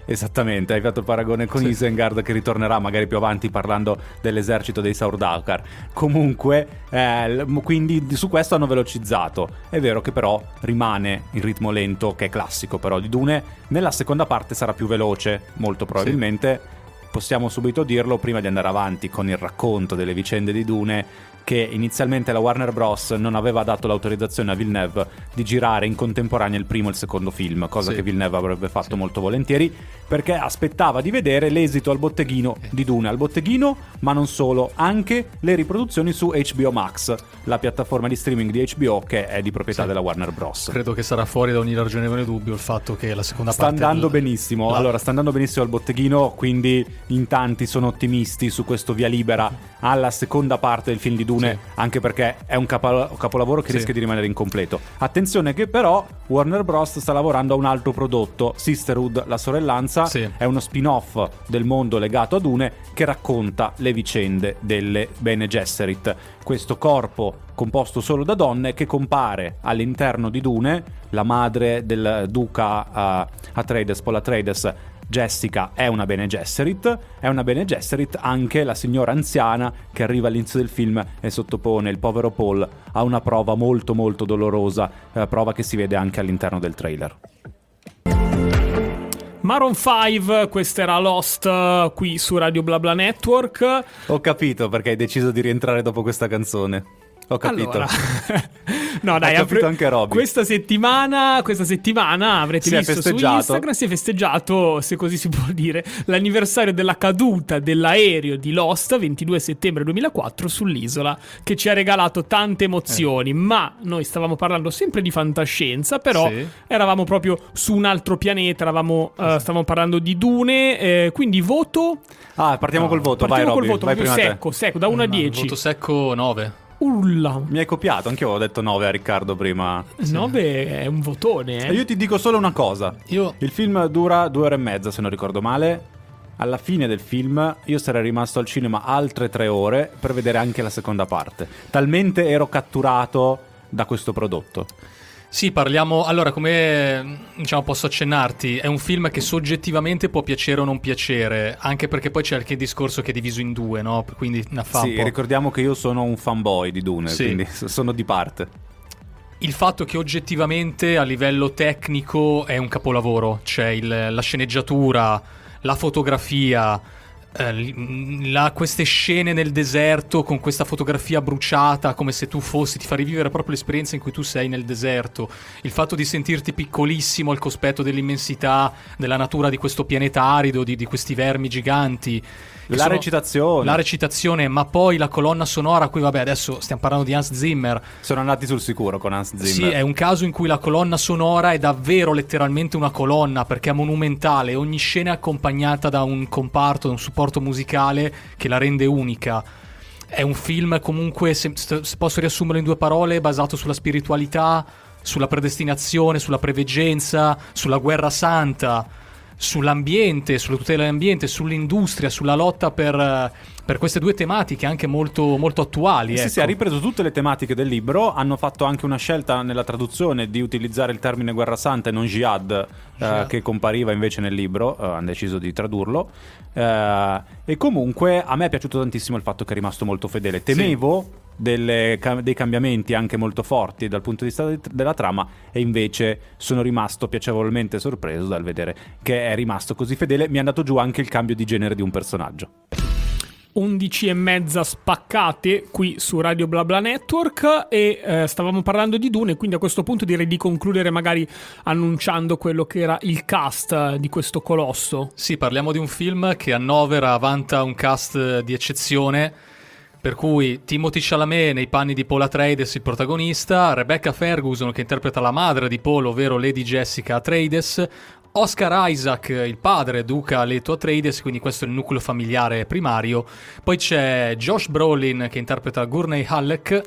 Esattamente, hai fatto il paragone con Sì. Isengard che ritornerà magari più avanti parlando dell'esercito dei Saurdaukar. Comunque, eh, quindi di- su questo hanno velocizzato. È vero che però rimane il ritmo lento che è classico però di Dune. Nella seconda parte sarà più veloce, molto probabilmente. Possiamo subito dirlo prima di andare avanti con il racconto delle vicende di Dune che inizialmente la Warner Bros. non aveva dato l'autorizzazione a Villeneuve di girare in contemporanea il primo e il secondo film, cosa Sì. che Villeneuve avrebbe fatto molto volentieri, perché aspettava di vedere l'esito al botteghino di Dune, al botteghino, ma non solo, anche le riproduzioni su HBO Max, la piattaforma di streaming di HBO che è di proprietà Sì. della Warner Bros. Credo che sarà fuori da ogni ragionevole dubbio il fatto che la seconda Sta parte andando del- benissimo. la- Allora, sta andando benissimo al botteghino, quindi in tanti sono ottimisti su questo via libera alla seconda parte del film di Dune, Sì. anche perché è un, capo- capolavoro che Sì. rischia di rimanere incompleto. Attenzione che però Warner Bros. sta lavorando a un altro prodotto, Sisterhood, la sorellanza, Sì. è uno spin-off del mondo legato a Dune che racconta le vicende delle Bene Gesserit. Questo corpo composto solo da donne che compare all'interno di Dune, la madre del duca uh, Atreides, Paul Atreides, Jessica è una Bene Gesserit, è una Bene Gesserit anche la signora anziana che arriva all'inizio del film e sottopone il povero Paul a una prova molto molto dolorosa, eh, prova che si vede anche all'interno del trailer. Maroon 5, questa era Lost eh, qui su Radio BlaBla Network. Ho capito perché hai deciso di rientrare dopo questa canzone. Ho capito. Allora, no, dai, Ha capito apre- anche Roby. Questa settimana, questa settimana avrete Si visto su. Instagram si è festeggiato, se così si può dire, l'anniversario della caduta dell'aereo di Lost 22 settembre 2004 sull'isola, che ci ha regalato tante emozioni. Ma noi stavamo parlando sempre di fantascienza, però Sì. eravamo proprio su un altro pianeta, eravamo, eh, stavamo parlando di Dune, eh, quindi voto. Ah, partiamo No, col voto, vai Partiamo Robby, col voto, vai secco, secco, da 1 a Ma 10. Voto secco 9. Ulla, Mi hai copiato, anche io ho detto 9 a Riccardo prima. 9 è un votone, E eh. io ti dico solo una cosa. Io Il film dura due ore e mezza, se non ricordo male. Alla fine del film io sarei rimasto al cinema altre tre ore per vedere anche la seconda parte. Talmente ero catturato da questo prodotto. Sì, parliamo. Allora, come diciamo, posso accennarti, è un film che soggettivamente può piacere o non piacere, anche perché poi c'è anche il discorso che è diviso in due, no? Quindi ne fa sì, ricordiamo che io sono un fanboy di Dune, Sì. quindi sono di parte. Il fatto che oggettivamente a livello tecnico è un capolavoro, c'è il- la sceneggiatura, la fotografia, eh, la- queste scene nel deserto con questa fotografia bruciata come se tu fossi, ti fa rivivere proprio l'esperienza in cui tu sei nel deserto, il fatto di sentirti piccolissimo al cospetto dell'immensità della natura di questo pianeta arido, di, di questi vermi giganti. La sono- recitazione. La recitazione, ma poi la colonna sonora, qui vabbè adesso stiamo parlando di Hans Zimmer, Sono andati sul sicuro con Hans Zimmer. sì, è un caso in cui la colonna sonora è davvero letteralmente una colonna perché è monumentale, ogni scena è accompagnata da un comparto, da un supporto musicale che la rende unica. È un film comunque, se, se posso riassumerlo in due parole, basato sulla spiritualità, sulla predestinazione, sulla preveggenza, sulla guerra santa. Sull'ambiente, sulla tutela dell'ambiente, sull'industria, sulla lotta per, per queste due tematiche anche molto, molto attuali. Sì, ecco. sì, ha ripreso tutte le tematiche del libro, hanno fatto anche una scelta nella traduzione di utilizzare il termine guerra santa e non jihad, eh, Jihad. che compariva invece nel libro, eh, hanno deciso di tradurlo. Eh, e comunque a me è piaciuto tantissimo il fatto che è rimasto molto fedele. Temevo delle dei cambiamenti anche molto forti dal punto di vista de- della trama e invece sono rimasto piacevolmente sorpreso dal vedere che è rimasto così fedele. Mi è andato giù anche il cambio di genere di un personaggio. 11 e mezza spaccate qui su Radio BlaBla Network e eh, stavamo parlando di Dune quindi a questo punto direi di concludere magari annunciando quello che era il cast di questo colosso Sì, parliamo di un film che annovera, vanta un cast di eccezione. Per cui Timothy Chalamet nei panni di Paul Atreides, il protagonista, Rebecca Ferguson che interpreta la madre di Paul, ovvero Lady Jessica Atreides, Oscar Isaac, il padre, Duca Leto Atreides, quindi questo è il nucleo familiare primario. Poi c'è Josh Brolin che interpreta Gurney Halleck,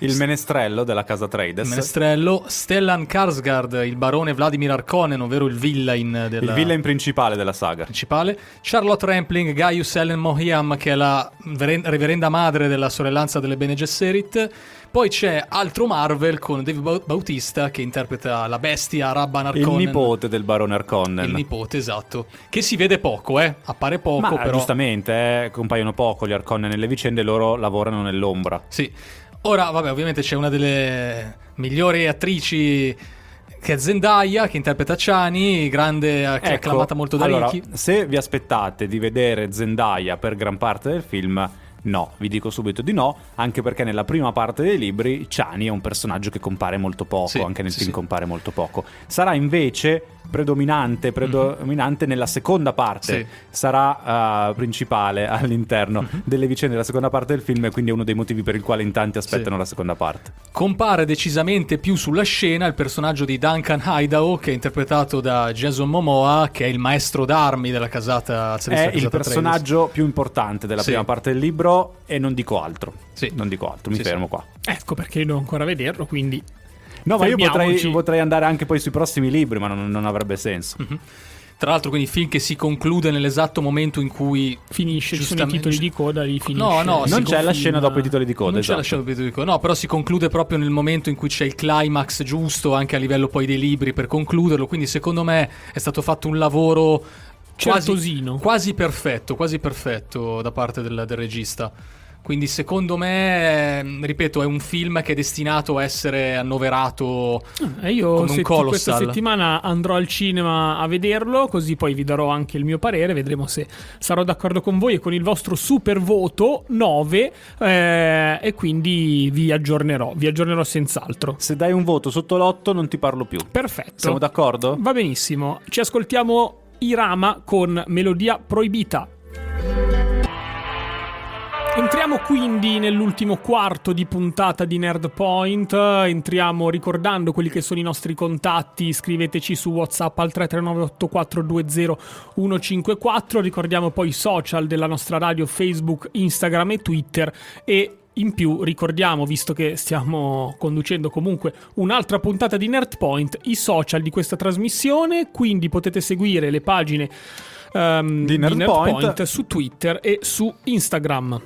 Il menestrello della casa Trades. il menestrello, Stellan Karsgaard, il barone Vladimir Harkonnen, ovvero il villain della Il villain principale della saga. principale, Charlotte Rampling, Gaius Ellen Mohiam, che è la veren- reverenda madre della sorellanza delle Bene Gesserit. Poi c'è altro Marvel con Dave Bau- Bautista che interpreta la bestia Rabban Il Harkonnen. nipote del barone Harkonnen. Il nipote, esatto. Che si vede poco, eh. Appare poco, Ma però. giustamente, eh, compaiono poco gli Harkonnen nelle vicende, loro lavorano nell'ombra. Sì. Ora, vabbè, ovviamente c'è una delle migliori attrici che è Zendaya, che interpreta Chani, grande, è Ecco, acclamata molto da allora, Ricky. se vi aspettate di vedere Zendaya per gran parte del film, no, vi dico subito di no, anche perché nella prima parte dei libri Chani è un personaggio che compare molto poco, Sì, anche nel sì, film sì. compare molto poco. Sarà invece predominante, predominante nella seconda parte, Mhm. Sì. sarà eh, principale all'interno delle vicende della seconda parte del film e quindi è uno dei motivi per il quale in tanti aspettano la seconda parte. Compare decisamente più sulla scena il personaggio di Duncan Idaho, che è interpretato da Jason Momoa, che è il maestro d'armi della casata azionista È il casata Atreides. personaggio più importante della Sì. prima parte del libro e non dico altro. Sì. Non dico altro, mi Sì, fermo sì. qua. ecco perché devo ancora vederlo quindi No, ma io potrei, potrei andare anche poi sui prossimi libri, ma non, non avrebbe senso. Tra l'altro, quindi film che si conclude nell'esatto momento in cui finisce ci sono i Giustamente- titoli di coda li finisce No, no, non c'è la confina. scena dopo i titoli di coda, non c'è esatto. la scena dopo i titoli di coda. No, però si conclude proprio nel momento in cui c'è il climax giusto, anche a livello poi dei libri per concluderlo. Quindi, secondo me, è stato fatto un lavoro quasi, quasi perfetto, quasi perfetto da parte del, del regista. Quindi, secondo me, ehm, ripeto, è un film che è destinato a essere annoverato. E io Come un colossal. questa settimana andrò al cinema a vederlo, così poi vi darò anche il mio parere, vedremo se sarò d'accordo con voi e con il vostro super voto 9 eh, e quindi vi aggiornerò, vi aggiornerò senz'altro. Se dai un voto sotto l'otto non ti parlo più. Perfetto. Siamo d'accordo? Va benissimo. Ci ascoltiamo Irama con Melodia Proibita. Entriamo quindi nell'ultimo quarto di puntata di Nerd Point. Entriamo ricordando quelli che sono i nostri contatti. Scriveteci su WhatsApp al 339-8420-154. Ricordiamo poi i social della nostra radio Facebook, Instagram e Twitter. E in più ricordiamo, visto che stiamo conducendo comunque un'altra puntata di Nerd Point, i social di questa trasmissione. Quindi potete seguire le pagine. ehm, Di di Nerd su Twitter e su Instagram.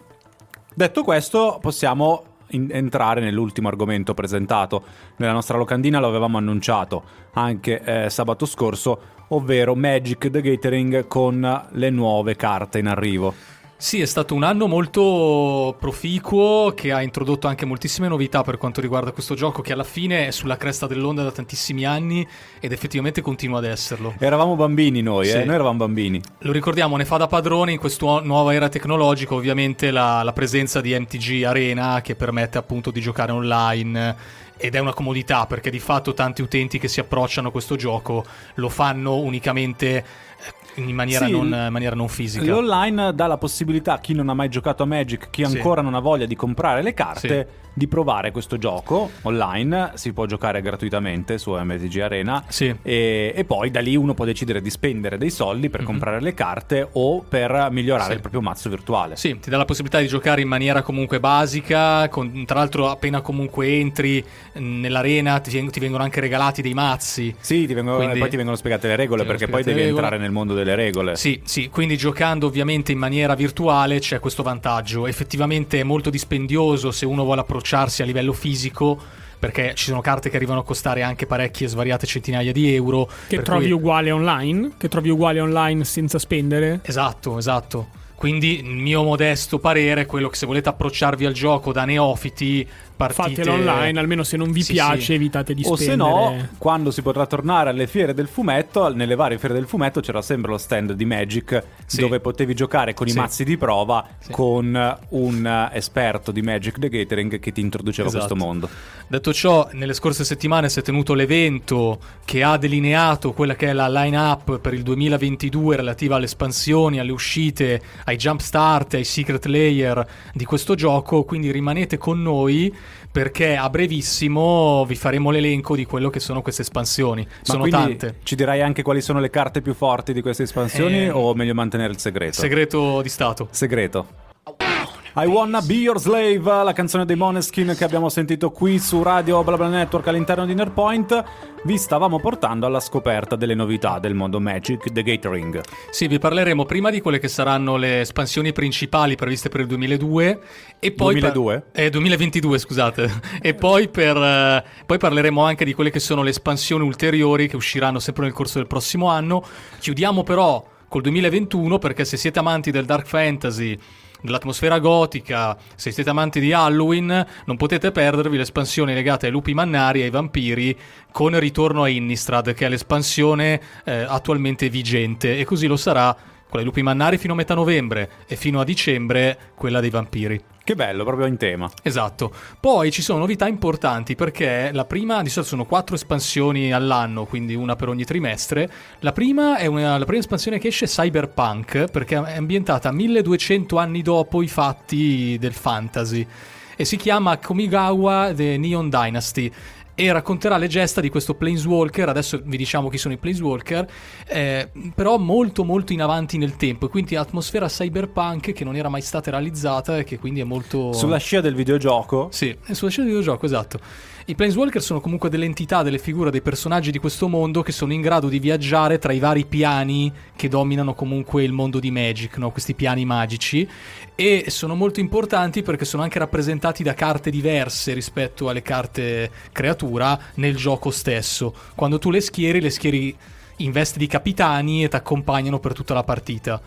Detto questo, possiamo entrare nell'ultimo argomento presentato nella nostra locandina, lo avevamo annunciato anche eh, sabato scorso, ovvero Magic the Gathering con le nuove carte in arrivo. Sì, è stato un anno molto proficuo che ha introdotto anche moltissime novità per quanto riguarda questo gioco che alla fine è sulla cresta dell'onda da tantissimi anni ed effettivamente continua ad esserlo. Eravamo bambini noi, Sì. eh? Noi eravamo bambini. Lo ricordiamo, ne fa da padrone in questa nuova era tecnologica ovviamente la, la presenza di MTG Arena che permette appunto di giocare online ed è una comodità perché di fatto tanti utenti che si approcciano a questo gioco lo fanno unicamente eh, in maniera, Sì, non, in maniera non fisica. L'online dà la possibilità a chi non ha mai giocato a Magic, chi Sì. ancora non ha voglia di comprare le carte, di provare questo gioco online. Si può giocare gratuitamente su MTG Arena. Sì. E, e poi da lì uno può decidere di spendere dei soldi per Mhm. comprare le carte o per migliorare Sì. il proprio mazzo virtuale. Sì, ti dà la possibilità di giocare in maniera comunque basica, con- tra l'altro appena comunque entri mh, nell'arena ti, ti vengono anche regalati dei mazzi. Sì, ti vengono- Quindi- poi ti vengono spiegate le regole perché poi devi regole. entrare nel mondo delle regole. Sì, sì, quindi giocando ovviamente in maniera virtuale c'è questo vantaggio. Effettivamente è molto dispendioso se uno vuole approcciarsi a livello fisico, perché ci sono carte che arrivano a costare anche parecchie svariate centinaia di euro. Che trovi cui- uguale online? Che trovi uguale online senza spendere? Esatto, esatto. Quindi il mio modesto parere è quello che se volete approcciarvi al gioco da neofiti, partite... Fatelo online, almeno se non vi Sì, piace sì. evitate di O se spendere. no, quando si potrà tornare alle fiere del fumetto, nelle varie fiere del fumetto c'era sempre lo stand di Magic Sì. dove potevi giocare con Sì. i mazzi di prova Sì. con un eh, esperto di Magic the Gathering che ti introduceva a Esatto. questo mondo. Detto ciò, nelle scorse settimane si è tenuto l'evento che ha delineato quella che è la line-up per il 2022 relativa alle espansioni, alle uscite, ai jump start, ai secret layer di questo gioco, quindi rimanete con noi perché a brevissimo vi faremo l'elenco di quello che sono queste espansioni. Ma sono tante. Ci dirai anche quali sono le carte più forti di queste espansioni Eh, o meglio mantenere il segreto? Segreto di Stato. Segreto. I Wanna Be Your Slave, la canzone dei Moneskin che abbiamo sentito qui su Radio BlaBla Network all'interno di Nerdpoint, vi stavamo portando alla scoperta delle novità del mondo Magic The Gathering. Sì, vi parleremo prima di quelle che saranno le espansioni principali previste per il 2002 e poi 2002? Per, eh, 2022, scusate. e poi, per, eh, poi parleremo anche di quelle che sono le espansioni ulteriori che usciranno sempre nel corso del prossimo anno. Chiudiamo però col 2021 perché se siete amanti del dark fantasy dell'atmosfera gotica, se siete amanti di Halloween, non potete perdervi l'espansione legata ai lupi mannari e ai vampiri con Ritorno a Innistrad, che è l'espansione eh, attualmente vigente, e così lo sarà quella dei lupi mannari fino a metà novembre e fino a dicembre quella dei vampiri. Che bello, proprio in tema. Esatto. Poi ci sono novità importanti perché la prima, di solito sono quattro espansioni all'anno, quindi una per ogni trimestre. La prima è una, la prima espansione che esce Cyberpunk perché è ambientata 1200 anni dopo i fatti del fantasy e si chiama Komigawa The Neon Dynasty e racconterà le gesta di questo Planeswalker, adesso vi diciamo chi sono i Planeswalker, eh, però molto molto in avanti nel tempo, quindi atmosfera cyberpunk che non era mai stata realizzata e che quindi è molto... Sulla scia del videogioco, Sì, sulla scena di videogioco, esatto. I Planeswalker sono comunque delle entità, delle figure, dei personaggi di questo mondo che sono in grado di viaggiare tra i vari piani che dominano comunque il mondo di Magic, no? questi piani magici, e sono molto importanti perché sono anche rappresentati da carte diverse rispetto alle carte creatura nel gioco stesso. Quando tu le schieri, le schieri in veste di capitani e ti accompagnano per tutta la partita.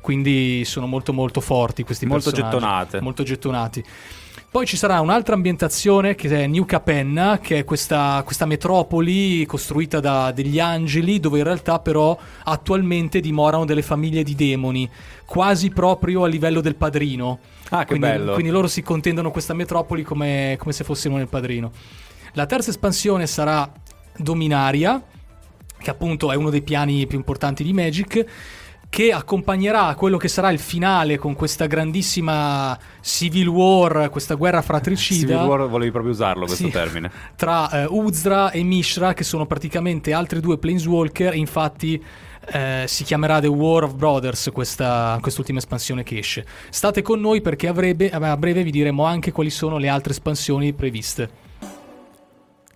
Quindi sono molto molto forti questi Molto personaggi. gettonate. Molto gettonati. Poi ci sarà un'altra ambientazione che è New Capenna, che è questa, questa metropoli costruita da degli angeli, dove in realtà però attualmente dimorano delle famiglie di demoni, quasi proprio a livello del padrino. Ah, che quindi, bello. Quindi loro si contendono questa metropoli come, come se fossimo nel padrino. La terza espansione sarà Dominaria, che appunto è uno dei piani più importanti di Magic, che accompagnerà quello che sarà il finale con questa grandissima Civil War, questa guerra fratricida Civil War volevi proprio usarlo questo Sì. termine. tra eh, Uzra e Mishra, che sono praticamente altri due Planeswalker. Infatti, eh, si chiamerà The War of Brothers questa, quest'ultima espansione che esce. State con noi perché a breve, a breve vi diremo anche quali sono le altre espansioni previste.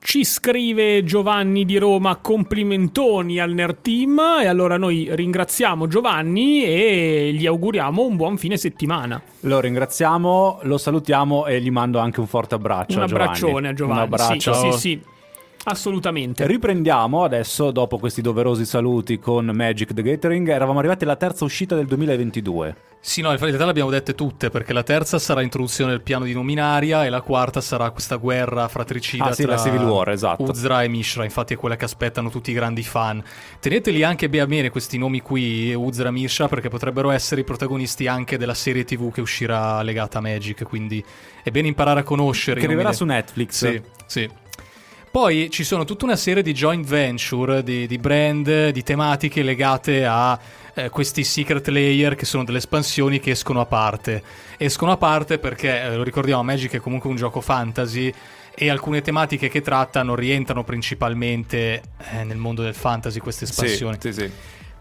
Ci scrive Giovanni di Roma complimentoni al Nerd Team e allora noi ringraziamo Giovanni e gli auguriamo un buon fine settimana. Lo ringraziamo, lo salutiamo e gli mando anche un forte abbraccio un a Giovanni. abbraccione a Giovanni. Un abbraccio. Sì, sì, sì. Assolutamente. Riprendiamo adesso, dopo questi doverosi saluti con Magic the Gathering. Eravamo arrivati alla terza uscita del 2022. Sì, no, in realtà le abbiamo dette tutte, perché la terza sarà introduzione del piano di Nominaria e la quarta sarà questa guerra fratricida Ah, sì, tra la Civil War, esatto. Uzra e Mishra, infatti è quella che aspettano tutti i grandi fan. Teneteli anche bene a bene questi nomi qui, Uzra e Mishra, perché potrebbero essere i protagonisti anche della serie TV che uscirà legata a Magic, quindi è bene imparare a conoscere. Che i nomi arriverà su Netflix. Sì, sì. Poi ci sono tutta una serie di joint venture, di, di brand, di tematiche legate a eh, questi secret layer che sono delle espansioni che escono a parte. Escono a parte perché, eh, lo ricordiamo, Magic è comunque un gioco fantasy e alcune tematiche che trattano rientrano principalmente eh, nel mondo del fantasy, queste espansioni. Sì, sì, sì.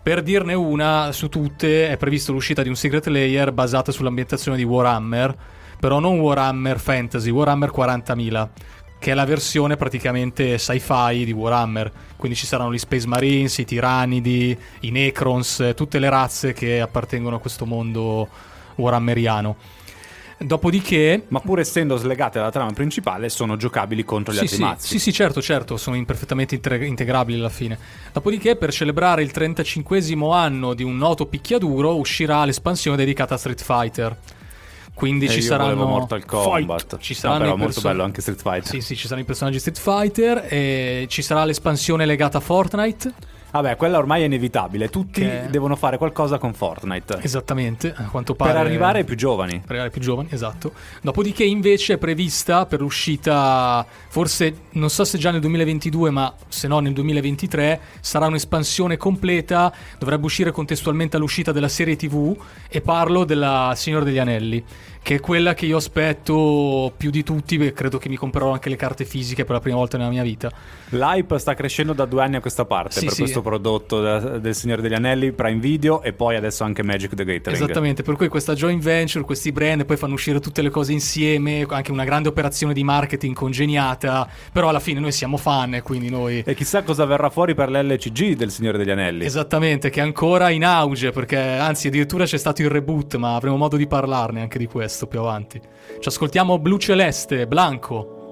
Per dirne una su tutte, è previsto l'uscita di un secret layer basata sull'ambientazione di Warhammer, però non Warhammer Fantasy, Warhammer 40.000, che è la versione praticamente sci-fi di Warhammer. Quindi ci saranno gli Space Marines, i Tirannidi, i Necrons, tutte le razze che appartengono a questo mondo warhammeriano. Dopodiché, Ma pur essendo slegate dalla trama principale, sono giocabili contro gli sì, altri sì, mazzi. sì, sì, certo, certo, sono perfettamente integrabili alla fine. Dopodiché, per celebrare il 35 anno di un noto picchiaduro, uscirà l'espansione dedicata a Street Fighter. Quindi E ci io saranno Mortal Kombat. Ci No, saranno però molto person- bello anche Street Fighter. Sì, sì, ci saranno i personaggi Street Fighter e ci sarà l'espansione legata a Fortnite. Vabbè, quella ormai è inevitabile. Tutti Che- devono fare qualcosa con Fortnite. Esattamente, a quanto pare Per arrivare ai più giovani. per arrivare ai più giovani, esatto. Dopodiché invece è prevista per l'uscita, forse non so se già nel 2022, ma se no nel 2023, sarà un'espansione completa, dovrebbe uscire contestualmente all'uscita della serie TV e parlo della Signore degli Anelli, che è quella che io aspetto più di tutti, e credo che mi comprerò anche le carte fisiche per la prima volta nella mia vita. L'hype sta crescendo da due anni a questa parte Sì, per sì. questo prodotto da- del Signore degli Anelli, Prime Video e poi adesso anche Magic the Gathering. Esattamente, per cui questa joint venture, questi brand poi fanno uscire tutte le cose insieme, anche una grande operazione di marketing congeniata, però alla fine noi siamo fan e quindi noi... E chissà cosa verrà fuori per l'LCG del Signore degli Anelli. Esattamente, che è ancora in auge, perché anzi addirittura c'è stato il reboot, ma avremo modo di parlarne anche di questo più avanti. Ci ascoltiamo Blu Celeste, Blanco.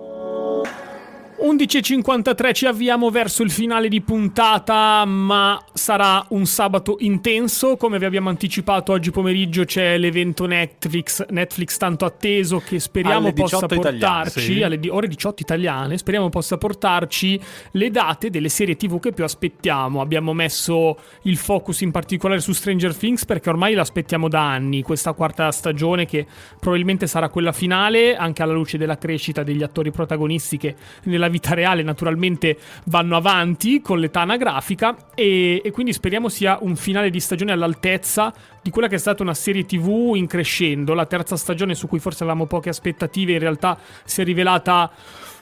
11.53 ci avviamo verso il finale di puntata, ma sarà un sabato intenso. Come vi abbiamo anticipato oggi pomeriggio c'è l'evento Netflix, Netflix tanto atteso che speriamo Alle possa 18 italiane, portarci sì. alle ore 18 italiane, speriamo possa portarci le date delle serie TV che più aspettiamo. Abbiamo messo il focus in particolare su Stranger Things perché ormai l'aspettiamo da anni, questa quarta stagione che probabilmente sarà quella finale, anche alla luce della crescita degli attori protagonisti che nella vita reale naturalmente vanno avanti con l'età anagrafica e, e quindi speriamo sia un finale di stagione all'altezza di quella che è stata una serie tv in crescendo, la terza stagione su cui forse avevamo poche aspettative in realtà si è rivelata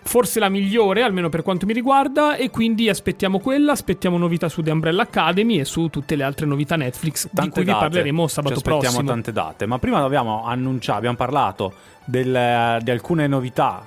forse la migliore almeno per quanto mi riguarda e quindi aspettiamo quella, aspettiamo novità su The Umbrella Academy e su tutte le altre novità Netflix di Tante cui vi date. parleremo sabato Ci aspettiamo prossimo. tante date. Ma prima abbiamo annunciato, abbiamo parlato del- di alcune novità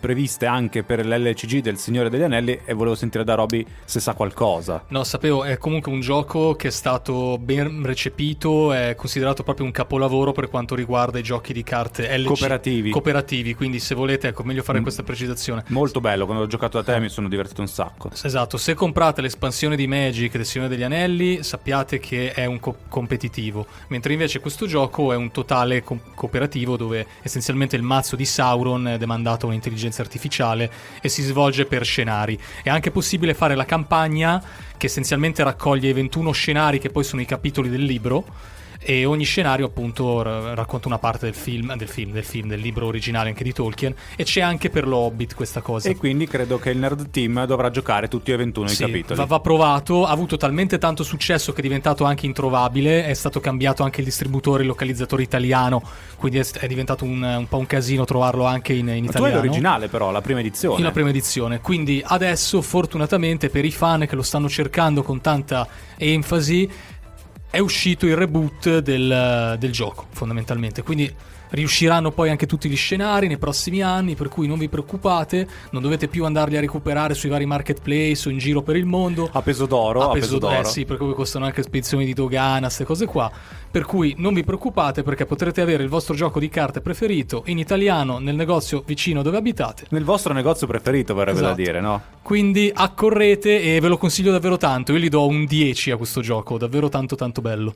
previste anche per l'LCG del Signore degli Anelli e volevo sentire da Roby se sa qualcosa. No, sapevo, è comunque un gioco che è stato ben recepito, è considerato proprio un capolavoro per quanto riguarda i giochi di carte LC. Cooperativi. Cooperativi, quindi se volete, ecco, meglio fare questa precisazione. Molto bello, quando ho giocato da te mi sono divertito un sacco. Esatto, se comprate l'espansione di Magic del Signore degli Anelli, sappiate che è un co- competitivo, mentre invece questo gioco è un totale co- cooperativo dove essenzialmente il mazzo di Sauron è demandato a un'intelligenza artificiale e si svolge per scenari. È anche possibile fare la campagna che essenzialmente raccoglie i 21 scenari che poi sono i capitoli del libro e ogni scenario appunto ra- racconta una parte del film, del film, del film, del libro originale anche di Tolkien e c'è anche per lo Hobbit questa cosa. E quindi credo che il Nerd Team dovrà giocare tutti e 21 Sì, i capitoli. Va, va provato, ha avuto talmente tanto successo che è diventato anche introvabile, è stato cambiato anche il distributore, il localizzatore italiano, quindi è, è diventato un, un po' un casino trovarlo anche in, in Ma tu italiano. l'originale però, la prima edizione. La prima edizione, quindi adesso fortunatamente per i fan che lo stanno cercando con tanta enfasi è uscito il reboot del, del gioco fondamentalmente, quindi riusciranno poi anche tutti gli scenari nei prossimi anni, per cui non vi preoccupate, non dovete più andarli a recuperare sui vari marketplace o in giro per il mondo. A peso d'oro, a, peso, d'oro. Eh sì, perché poi costano anche spedizioni di dogana, queste cose qua. Per cui non vi preoccupate perché potrete avere il vostro gioco di carte preferito in italiano nel negozio vicino dove abitate. Nel vostro negozio preferito, verrebbe da Esatto. dire, no? Quindi accorrete e ve lo consiglio davvero tanto. Io gli do un 10 a questo gioco, davvero tanto tanto bello.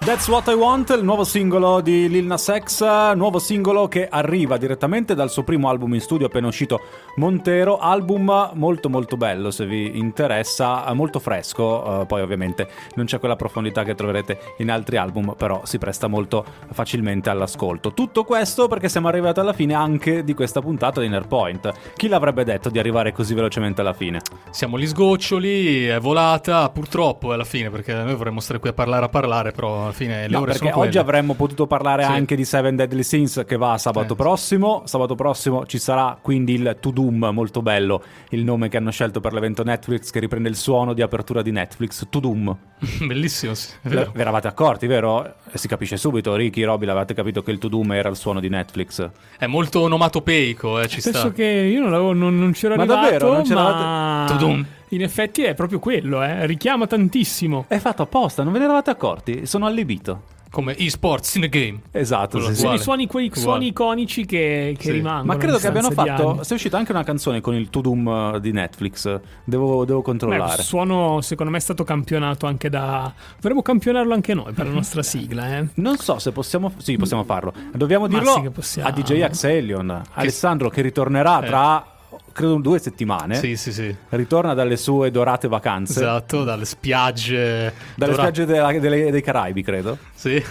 That's What I Want, il nuovo singolo di Lil Nas X, nuovo singolo che arriva direttamente dal suo primo album in studio appena uscito Montero, album molto molto bello se vi interessa, molto fresco, uh, poi ovviamente non c'è quella profondità che troverete in altri album, però si presta molto facilmente all'ascolto. Tutto questo perché siamo arrivati alla fine anche di questa puntata di Nerdpoint. Chi l'avrebbe detto di arrivare così velocemente alla fine? Siamo gli sgoccioli, è volata, purtroppo alla fine, perché noi vorremmo stare qui a parlare a parlare, però fine le no, ore perché sono oggi quelle. avremmo potuto parlare Sì. anche di Seven Deadly Sins che va sabato Eh. prossimo. Sabato prossimo ci sarà quindi il To Doom, molto bello, il nome che hanno scelto per l'evento Netflix che riprende il suono di apertura di Netflix, To Doom. Bellissimo, sì, Ve vero. ve eravate accorti, vero? Si capisce subito, Ricky, Robby, l'avete capito che il To Doom era il suono di Netflix. È molto onomatopeico, eh, ci Penso sta. che io non, non, non c'ero Ma arrivato, davvero? Non c'eravate- ma Tudum. In effetti è proprio quello, eh. richiama tantissimo. È fatto apposta, non ve ne eravate accorti? Sono allibito. Come esports in a game. Esatto, sì, sì. Sono i Uguale. suoni, quei Uguale. suoni iconici che, che Sì. rimangono. Ma credo che abbiano fatto. è uscita anche una canzone con il To Doom eh, di Netflix. Devo, devo Beh, controllare. il suono secondo me è stato campionato anche da... Vorremmo campionarlo anche noi per la nostra sigla, eh. Non so se possiamo. Sì, possiamo farlo. Dobbiamo dirlo che a DJ Axelion. Alessandro che ritornerà Eh. tra. Credo due settimane. Sì, sì, sì. Ritorna dalle sue dorate vacanze. Esatto, dalle spiagge. Dalle Dora- spiagge della- delle- dei Caraibi, credo. Sì.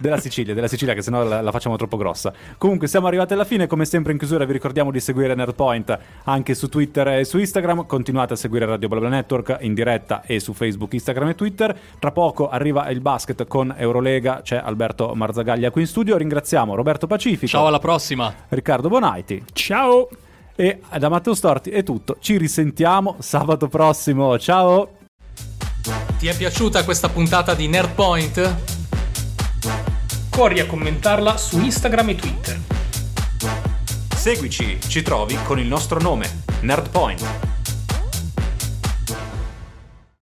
Della Sicilia, della Sicilia, che sennò la, la facciamo troppo grossa. Comunque, siamo arrivati alla fine. Come sempre, in chiusura, vi ricordiamo di seguire Nerdpoint anche su Twitter e su Instagram. Continuate a seguire Radio BlaBla Network in diretta e su Facebook, Instagram e Twitter. Tra poco arriva il basket con Eurolega. C'è Alberto Marzagaglia qui in studio. Ringraziamo Roberto Pacifico, Ciao, alla prossima. Riccardo Bonaiti Ciao! E da Matteo Storti. È tutto. Ci risentiamo sabato prossimo. Ciao! Ti è piaciuta questa puntata di Nerdpoint? Corri a commentarla su Instagram e Twitter. Seguici, ci trovi con il nostro nome, Nerdpoint.